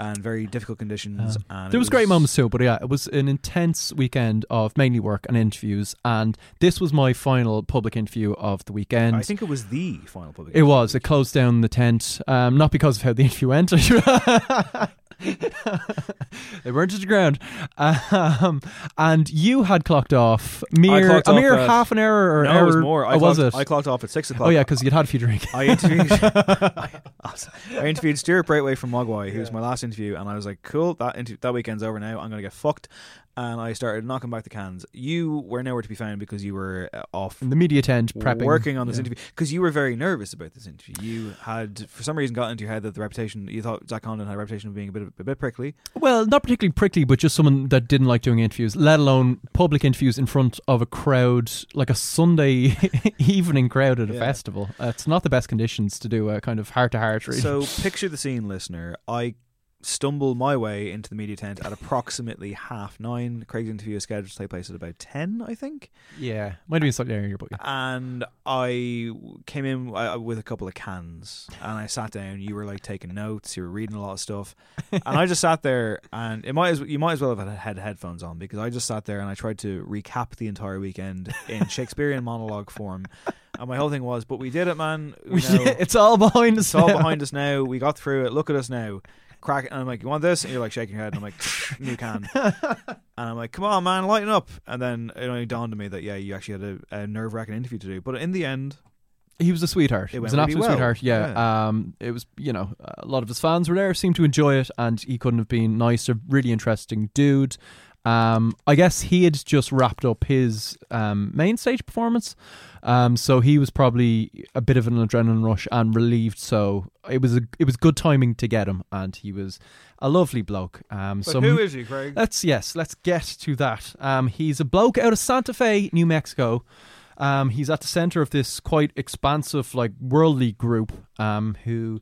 Speaker 1: and very difficult conditions. and it
Speaker 2: There was great moments too, but yeah, it was an intense weekend of mainly work and interviews, and this was my final public interview of the weekend.
Speaker 1: I think it was the final public.
Speaker 2: It was. It closed down the tent, um, not because of how the interview went. they weren't to the ground. Um, and you had clocked off mere,
Speaker 1: clocked
Speaker 2: a mere
Speaker 1: off
Speaker 2: half an hour or
Speaker 1: no,
Speaker 2: hour.
Speaker 1: it was more. I
Speaker 2: oh, was
Speaker 1: clocked,
Speaker 2: it?
Speaker 1: I clocked off at six o'clock.
Speaker 2: Oh yeah, because you'd had a few drinks.
Speaker 1: I interviewed. I, I interviewed Stuart Braithwaite from Mogwai, who was my last interview, and I was like, "Cool, that interview, that weekend's over now. I'm gonna get fucked." And I started knocking back the cans. You were nowhere to be found because you were uh, off
Speaker 2: in the media tent prepping,
Speaker 1: working on this
Speaker 2: yeah.
Speaker 1: interview because you were very nervous about this interview. You had, for some reason, got into your head that the reputation you thought Zach Condon had a reputation of being a bit a bit prickly.
Speaker 2: Well, not particularly prickly, but just someone that didn't like doing interviews, let alone public interviews in front of a crowd, like a Sunday evening crowd at a
Speaker 1: Yeah.
Speaker 2: festival. Uh, it's not the best conditions to do a kind of heart to heart.
Speaker 1: So picture the scene, listener. I stumble my way into the media tent at approximately half nine. Craig's interview is scheduled to take place at about ten, I think.
Speaker 2: yeah, might have been slightly earlier, but yeah.
Speaker 1: and I came in uh, with a couple of cans, and I sat down. You were like taking notes, you were reading a lot of stuff, and I just sat there. And it might as you might as well have had, headphones on because I just sat there and I tried to recap the entire weekend in Shakespearean monologue form. And my whole thing was, but we did it, man. We know,
Speaker 2: it's all behind us.
Speaker 1: it's all
Speaker 2: now.
Speaker 1: behind us now. We got through it. Look at us now. Crack it. And I'm like, you want this? And you're like shaking your head. And I'm like, new can. And I'm like, come on, man, lighten up. And then it only dawned on me that, yeah, you actually had a, a nerve wracking interview to do. But in the end,
Speaker 2: He was a sweetheart.
Speaker 1: It
Speaker 2: He was an
Speaker 1: really
Speaker 2: absolute
Speaker 1: well.
Speaker 2: sweetheart. Yeah. Um, it was you know a lot of his fans were there, seemed to enjoy it, and he couldn't have been nicer. Really interesting dude. Um, I guess he had just wrapped up his um, main stage performance, um, so he was probably a bit of an adrenaline rush and relieved. So it was a it was good timing to get him, and he was a lovely bloke. Um,
Speaker 1: but
Speaker 2: so
Speaker 1: who is he, Craig?
Speaker 2: Let's yes, let's get to that. Um, he's a bloke out of Santa Fe, New Mexico. Um, he's at the center of this quite expansive, like worldly group. Um, who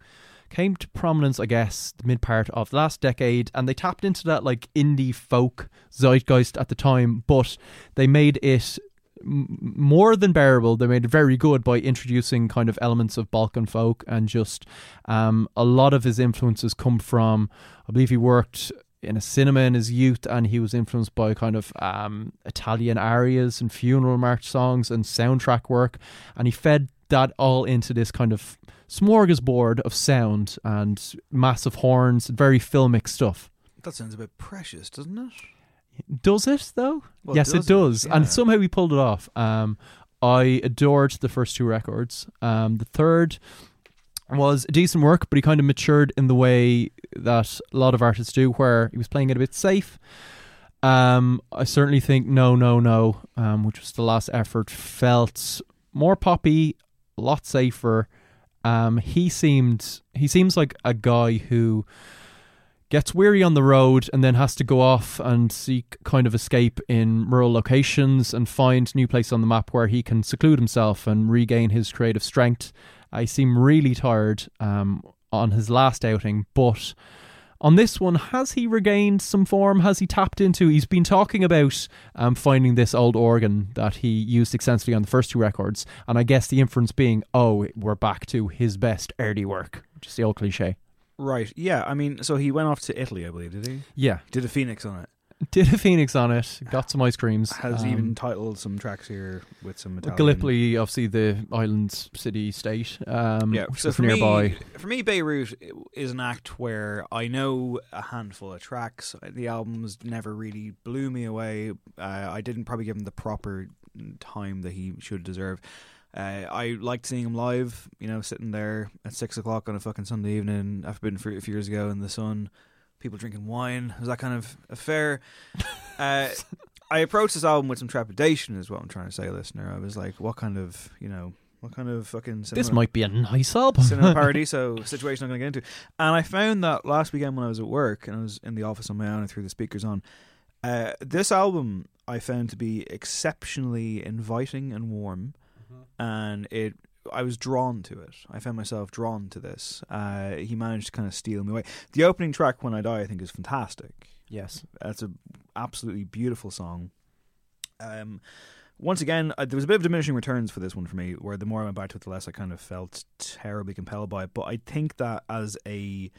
Speaker 2: came to prominence, I guess, the mid part of the last decade, and they tapped into that like indie folk zeitgeist at the time, but they made it more than bearable. They made it very good by introducing kind of elements of Balkan folk and just um, a lot of his influences come from. I believe he worked in a cinema in his youth, and he was influenced by kind of um, Italian arias and funeral march songs and soundtrack work, and he fed that all into this kind of smorgasbord of sound and massive horns, very filmic stuff.
Speaker 1: That sounds a bit precious, doesn't it?
Speaker 2: Does it though?
Speaker 1: Well,
Speaker 2: yes,
Speaker 1: does
Speaker 2: it does,
Speaker 1: it?
Speaker 2: and somehow we pulled it off. Um, I adored the first two records. Um, the third was decent work, but he kind of matured in the way that a lot of artists do, where he was playing it a bit safe. Um, I certainly think No No No, um, which was the last effort, felt more poppy, a lot safer. Um, he seemed he seems like a guy who gets weary on the road and then has to go off and seek kind of escape in rural locations and find new place on the map where he can seclude himself and regain his creative strength. I seem really tired um, on his last outing, but on this one, has he regained some form? Has he tapped into? He's been talking about um, finding this old organ that he used extensively on the first two records, and I guess the inference being, oh, we're back to his best early work, just the old cliche.
Speaker 1: Right. Yeah. I mean, so he went off to Italy, I believe, did he?
Speaker 2: Yeah.
Speaker 1: Did a Phoenix on it.
Speaker 2: Did a Phoenix on it, got some ice creams.
Speaker 1: Has
Speaker 2: um,
Speaker 1: even titled some tracks here with some Italian.
Speaker 2: Gallipoli, obviously the island city state. Um,
Speaker 1: yeah,
Speaker 2: which
Speaker 1: so for
Speaker 2: nearby.
Speaker 1: me, for me, Beirut is an act where I know a handful of tracks. The albums never really blew me away. Uh, I didn't probably give him the proper time that he should deserve. Uh, I liked seeing him live. You know, sitting there at six o'clock on a fucking Sunday evening. I've been for a few years ago in the sun. People drinking wine. It was that kind of affair. Uh, I approached this album with some trepidation, is what I'm trying to say, listener. I was like, what kind of, you know, what kind of fucking
Speaker 2: This might be a nice album.
Speaker 1: cinema paradiso situation I'm going to get into. And I found that last weekend when I was at work and I was in the office on my own and threw the speakers on, uh, this album I found to be exceptionally inviting and warm, and it. I was drawn to it. I found myself drawn to this. Uh, he managed to kind of steal me away. The opening track, "When I Die," I think is fantastic.
Speaker 2: Yes.
Speaker 1: That's a absolutely beautiful song. Um, once again, uh, there was a bit of diminishing returns for this one for me, where the more I went back to it, the less I kind of felt terribly compelled by it. But I think that as a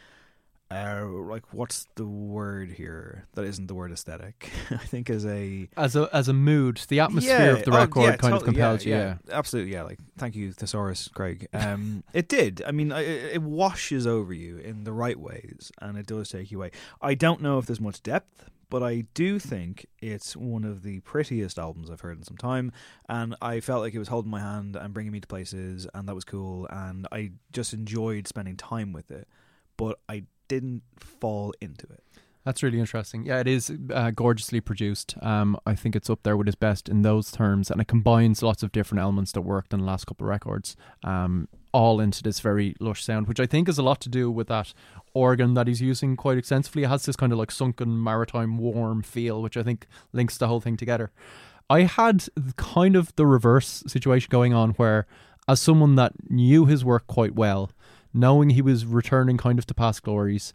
Speaker 1: uh, like, what's the word here? That isn't the word aesthetic. I think as a
Speaker 2: As a as a mood, the atmosphere
Speaker 1: yeah,
Speaker 2: of the
Speaker 1: oh,
Speaker 2: record
Speaker 1: yeah,
Speaker 2: kind of
Speaker 1: totally,
Speaker 2: compelled you.
Speaker 1: yeah, absolutely. Yeah, like thank you, thesaurus, Craig. Um, it did. I mean, it, it washes over you in the right ways, and it does take you away. I don't know if there's much depth, but I do think it's one of the prettiest albums I've heard in some time, and I felt like it was holding my hand and bringing me to places, and that was cool, and I just enjoyed spending time with it, but I didn't fall into it.
Speaker 2: That's really interesting. Yeah, it is uh, gorgeously produced. Um, I think it's up there with his best in those terms, and it combines lots of different elements that worked in the last couple of records, um, all into this very lush sound, which I think has a lot to do with that organ that he's using quite extensively. It has this kind of like sunken maritime warm feel, which I think links the whole thing together. I had kind of the reverse situation going on where, as someone that knew his work quite well, knowing he was returning kind of to past glories,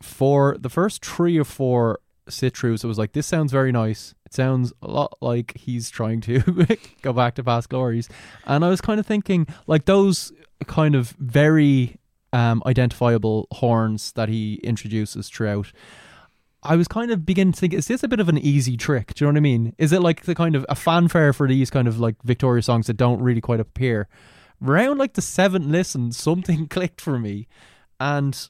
Speaker 2: for the first three or four sit it was like, this sounds very nice. It sounds a lot like he's trying to go back to past glories. And I was kind of thinking, like, those kind of very um, identifiable horns that he introduces throughout. I was kind of beginning to think, is this a bit of an easy trick? Do you know what I mean? Is it like the kind of a fanfare for these kind of like Victoria songs that don't really quite appear? Around like the seventh listen, something clicked for me. And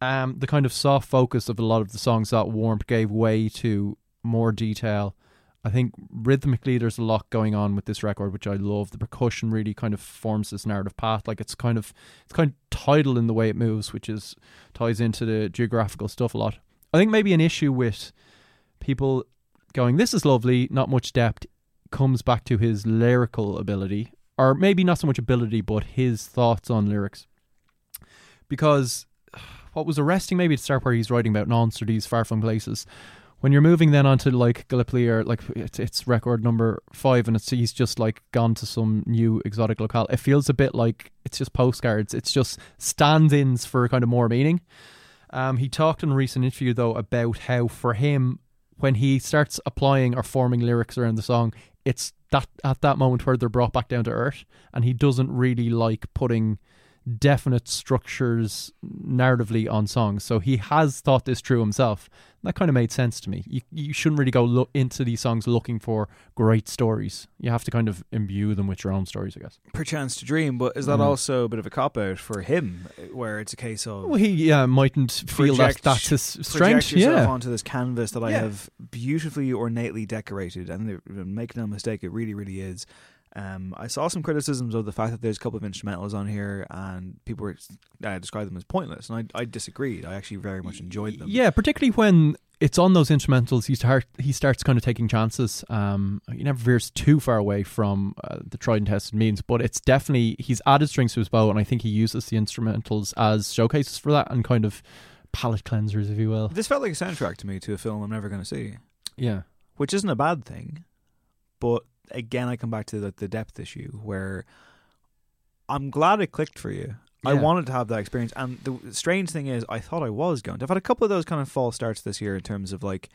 Speaker 2: um, the kind of soft focus of a lot of the songs that warmth gave way to more detail. I think rhythmically there's a lot going on with this record, which I love. The percussion really kind of forms this narrative path. Like it's kind of it's kind of tidal in the way it moves, which is ties into the geographical stuff a lot. I think maybe an issue with people going, This is lovely, not much depth, comes back to his lyrical ability. Or maybe not so much ability, but his thoughts on lyrics. Because what was arresting maybe to start where he's writing about non-studies far from places when you're moving then onto like Gallipoli or like it's, it's record number five and it's he's just like gone to some new exotic locale it feels a bit like it's just postcards it's just stand-ins for kind of more meaning um, he talked in a recent interview though about how for him when he starts applying or forming lyrics around the song it's that at that moment where they're brought back down to earth, and he doesn't really like putting definite structures narratively on songs. So he has thought this through himself. That kind of made sense to me. You you shouldn't really go look into these songs looking for great stories. You have to kind of imbue them with your own stories, I guess.
Speaker 1: Perchance to dream, but is that
Speaker 2: Mm.
Speaker 1: also a bit of a cop out for him, where it's a case of
Speaker 2: Well, he uh, mightn't feel that that's his strength. Yeah,
Speaker 1: onto this canvas that I
Speaker 2: Yeah.
Speaker 1: have beautifully ornately decorated, and make no mistake, it really, really is. Um, I saw some criticisms of the fact that there's a couple of instrumentals on here, and people were uh, described them as pointless, and I, I disagreed. I actually very much enjoyed them.
Speaker 2: Yeah, particularly when it's on those instrumentals, he start he starts kind of taking chances. Um, he never veers too far away from uh, the tried and tested means, but it's definitely he's added strings to his bow, and I think he uses the instrumentals as showcases for that and kind of palette cleansers, if you will.
Speaker 1: This felt like a soundtrack to me to a film I'm never going to see,
Speaker 2: Yeah,
Speaker 1: which isn't a bad thing. But again, I come back to the, the depth issue where I'm glad it clicked for you. I wanted to have that experience, and the strange thing is, I thought I was going to. I've had a couple of those kind of false starts this year in terms of like,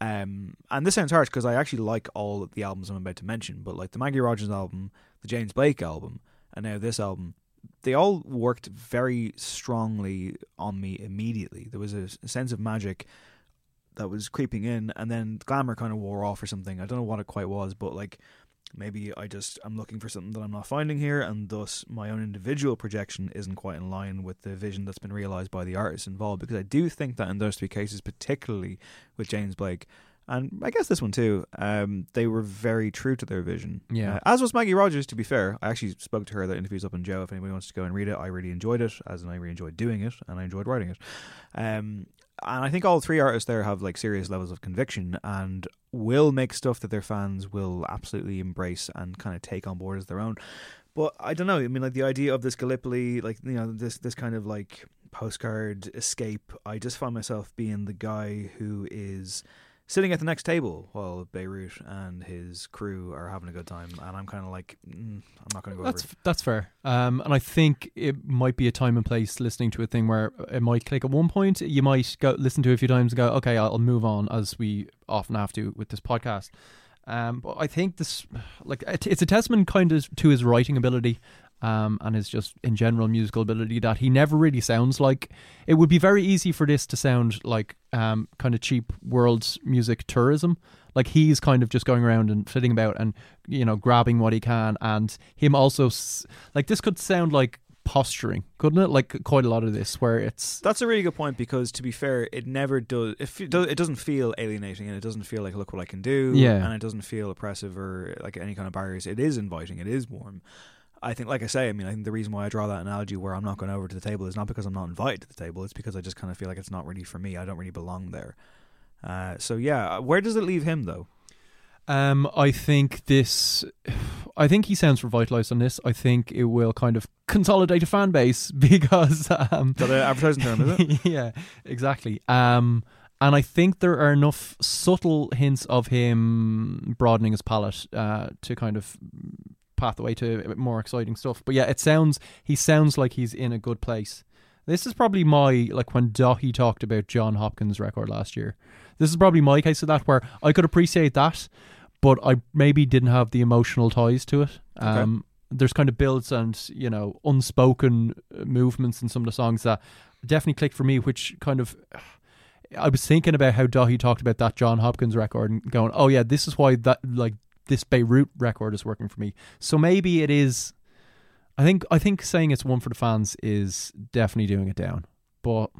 Speaker 1: um, and this sounds harsh because I actually like all of the albums I'm about to mention, but like the Maggie Rogers album, the James Blake album, and now this album, they all worked very strongly on me immediately. There was a sense of magic that was creeping in, and then glamour kind of wore off or something. I don't know what it quite was, but like maybe I just I'm looking for something that I'm not finding here, and thus my own individual projection isn't quite in line with the vision that's been realized by the artists involved. Because I do think that in those three cases, particularly with James Blake. And I guess this one too. Um, they were very true to their vision.
Speaker 2: Yeah.
Speaker 1: Uh, as was Maggie Rogers. To be fair, I actually spoke to her. That interview's up on Joe. If anybody wants to go and read it, I really enjoyed it. As in, I really enjoyed doing it, and I enjoyed writing it. Um, and I think all three artists there have like serious levels of conviction and will make stuff that their fans will absolutely embrace and kind of take on board as their own. But I don't know. I mean, like the idea of this Gallipoli, like you know, this this kind of like postcard escape. I just find myself being the guy who is sitting at the next table while Beirut and his crew are having a good time, and I'm kind of like, mm, I'm not going to go
Speaker 2: that's
Speaker 1: over. it.
Speaker 2: that's fair. Um, and I think it might be a time and place listening to a thing where it might click at one point. You might go listen to it a few times and go, okay, I'll move on, as we often have to with this podcast. Um, but I think this, like, it's a testament kind of to his writing ability, um, and his just in general musical ability that he never really sounds like. It would be very easy for this to sound like um, kind of cheap world music tourism. Like he's kind of just going around and flitting about and you know grabbing what he can, and him also s- like this could sound like posturing, couldn't it? Like quite a lot of this where it's
Speaker 1: That's a really good point because, to be fair, it never does. It, fe- it doesn't feel alienating, and it doesn't feel like look what I can do.
Speaker 2: Yeah.
Speaker 1: and it doesn't feel oppressive or like any kind of barriers. It is inviting. It is warm. I think, like I say, I mean, I think the reason why I draw that analogy where I'm not going over to the table is not because I'm not invited to the table. It's because I just kind of feel like it's not really for me. I don't really belong there. Uh, so yeah, where does it leave him though?
Speaker 2: Um, I think this. I think he sounds revitalized on this. I think it will kind of consolidate a fan base because. Um,
Speaker 1: Is that an advertising term, is it?
Speaker 2: yeah, exactly. Um, and I think there are enough subtle hints of him broadening his palette uh, to kind of path the way to more exciting stuff. But yeah, it sounds he sounds like he's in a good place. This is probably my like when Dahi talked about Jon Hopkins' record last year. This is probably my case of that where I could appreciate that, but I maybe didn't have the emotional ties to it. Um, There's kind of builds and you know unspoken uh, movements in some of the songs that definitely clicked for me, which kind of. I was thinking about how Dahi talked about that Jon Hopkins record and going, "Oh yeah, this is why that like this Beirut record is working for me." So maybe it is. I think I think saying it's one for the fans is definitely doing it down, but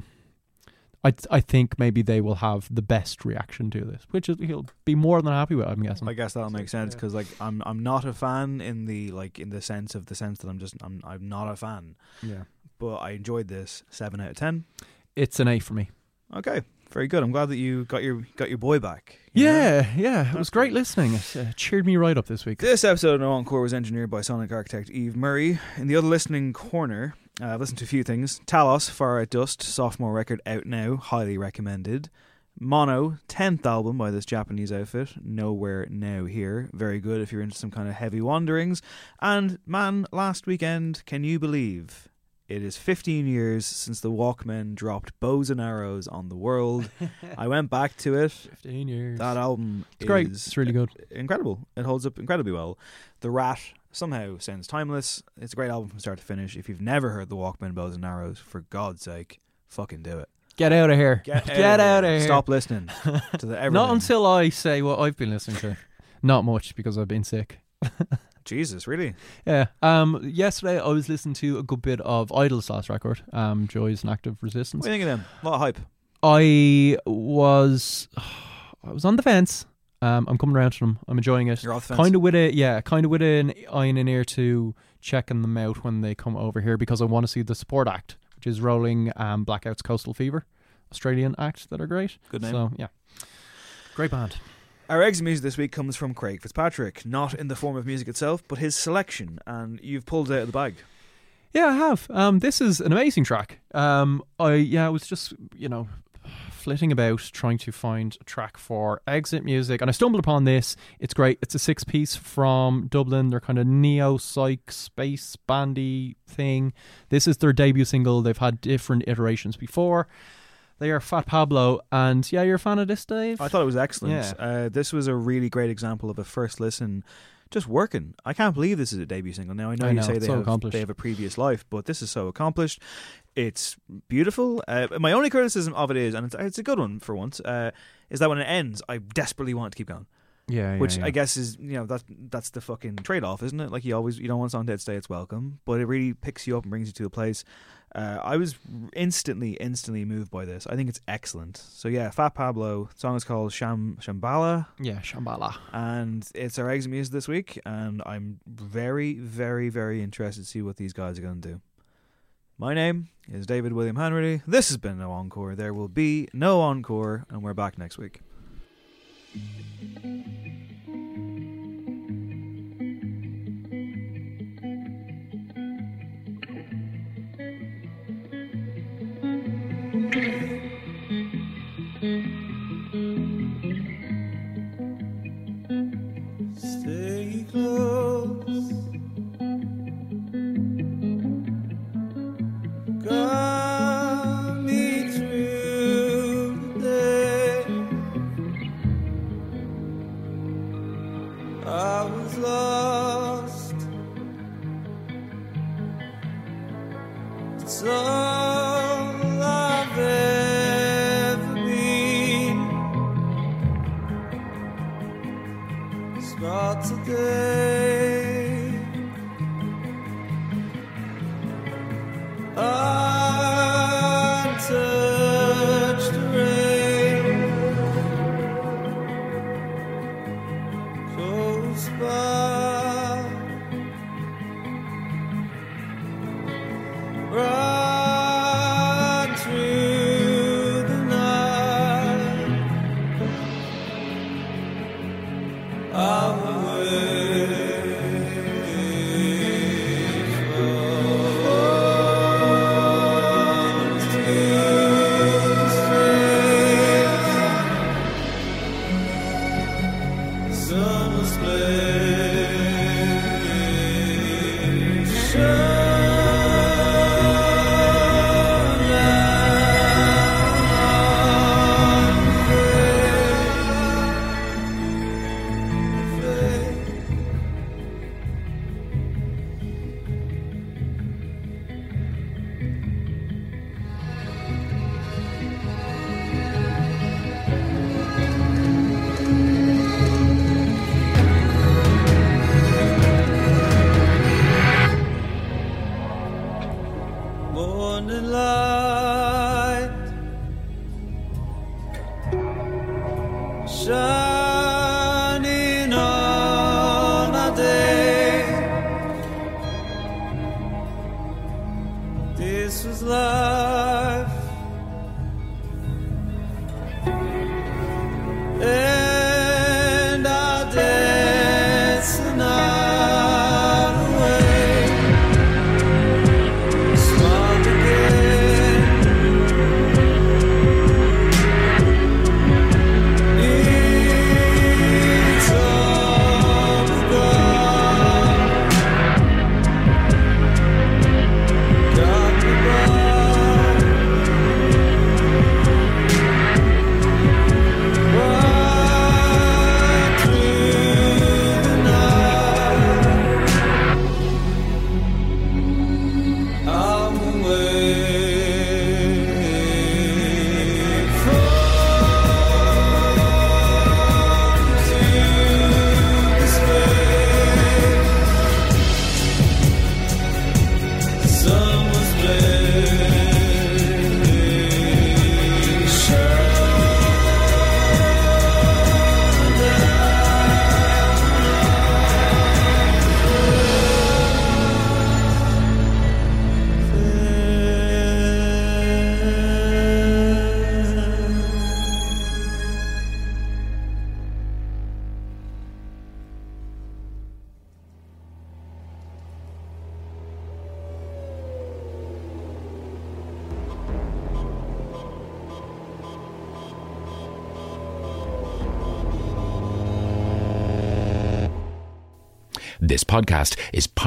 Speaker 2: I I think maybe they will have the best reaction to this, which is, he'll be more than happy with. I'm guessing.
Speaker 1: I guess that'll make sense because like I'm I'm not a fan in the like in the sense of the sense that I'm just I'm I'm not a fan.
Speaker 2: Yeah.
Speaker 1: But I enjoyed this seven out of ten.
Speaker 2: It's an eight for me.
Speaker 1: Okay, very good. I'm glad that you got your got your boy back. you know?
Speaker 2: Yeah, yeah, it was great listening. It uh, cheered me right up this week.
Speaker 1: This episode of Encore was engineered by sonic architect Eve Murray. In the other listening corner, uh, I've listened to a few things. Talos, Far Out Dust, sophomore record out now, highly recommended. Mono, 10th album by this Japanese outfit, Nowhere Now Here, very good if you're into some kind of heavy wanderings. And man, last weekend, can you believe
Speaker 7: It is 15 years since the Walkmen dropped bows and arrows on the world. I went back to it.
Speaker 2: 15 years.
Speaker 7: That album
Speaker 2: It's great. It's really good.
Speaker 7: incredible. It holds up incredibly well. The Rat somehow sounds timeless. It's a great album from start to finish. If you've never heard the Walkmen Bows and Arrows, for God's sake, fucking do it.
Speaker 2: Get out of here.
Speaker 7: Get out,
Speaker 2: Get
Speaker 7: of,
Speaker 2: out
Speaker 7: here.
Speaker 2: of here.
Speaker 7: Stop listening to the everything.
Speaker 2: Not until I say what I've been listening to. Not much because I've been sick.
Speaker 7: Jesus, really?
Speaker 2: Yeah. Um. Yesterday I was listening to a good bit of Idles' last record. Um. Joy as an Act of Resistance.
Speaker 7: What do you think of them? A lot of hype.
Speaker 2: I was, I was on the fence. Um. I'm coming around to them. I'm enjoying it.
Speaker 7: You're off the fence.
Speaker 2: Kind of with a yeah. Kind of with an eye and an ear to checking them out when they come over here because I want to see the support act, which is Rolling um, Blackouts Coastal Fever, Australian act that are great.
Speaker 7: Good name.
Speaker 2: So yeah, great band.
Speaker 7: Our exit music this week comes from Craig Fitzpatrick, not in the form of music itself, but his selection, and you've pulled it out of the bag.
Speaker 2: Yeah, I have. Um, this is an amazing track. Um, I yeah, I was just you know flitting about trying to find a track for exit music, and I stumbled upon this. It's great. It's a six piece from Dublin. They're kind of neo psych space bandy thing. This is their debut single. They've had different iterations before. They are Fat Pablo, and yeah, you're a fan of this, Dave.
Speaker 7: I thought it was excellent.
Speaker 2: Yeah.
Speaker 7: Uh, this was a really great example of a first listen just working. I can't believe this is a debut single. Now I know
Speaker 2: I
Speaker 7: you
Speaker 2: know,
Speaker 7: say they
Speaker 2: so
Speaker 7: have they have a previous life, but this is so accomplished. It's beautiful. Uh, my only criticism of it is, and it's, it's a good one for once, uh, is that when it ends, I desperately want it to keep going.
Speaker 2: Yeah, yeah,
Speaker 7: which
Speaker 2: yeah.
Speaker 7: I guess is you know that that's the fucking trade off, isn't it? Like you always you don't want a song to stay its welcome, but it really picks you up and brings you to a place. Uh, I was instantly, instantly moved by this. I think it's excellent. So yeah, Fat Pablo. Song is called Sham Shambhala.
Speaker 2: Yeah, Shambhala.
Speaker 7: And it's our exit music this week, and I'm very, very, very interested to see what these guys are going to do. My name is David William Hanratty. This has been No Encore. There will be no encore, and we're back next week.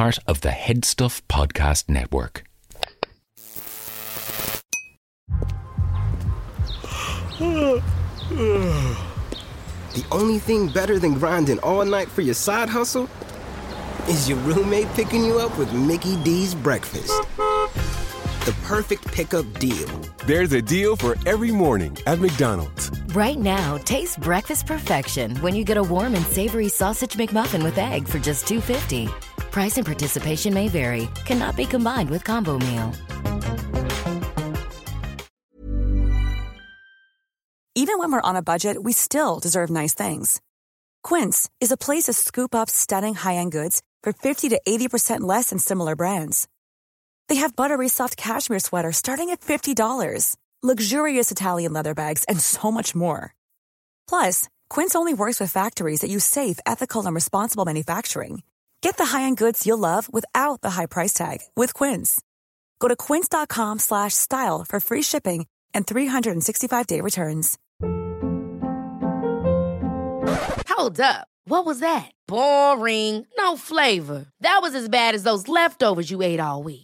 Speaker 8: Part of the Head Stuff Podcast Network.
Speaker 9: The only thing better than grinding all night for your side hustle is your roommate picking you up with Mickey D's breakfast. The perfect pickup deal.
Speaker 10: There's a deal for every morning at McDonald's.
Speaker 11: Right now, taste breakfast perfection when you get a warm and savory sausage McMuffin with egg for just $2.50. Price and participation may vary. Cannot be combined with combo meal.
Speaker 12: Even when we're on a budget, we still deserve nice things. Quince is a place to scoop up stunning high-end goods for 50 to 80% less than similar brands. They have buttery soft cashmere sweaters starting at $50, luxurious Italian leather bags, and so much more. Plus, Quince only works with factories that use safe, ethical, and responsible manufacturing. Get the high-end goods you'll love without the high price tag with Quince. Go to quince.com slash style for free shipping and 365-day returns.
Speaker 13: Hold up. What was that? Boring. No flavor. That was as bad as those leftovers you ate all week.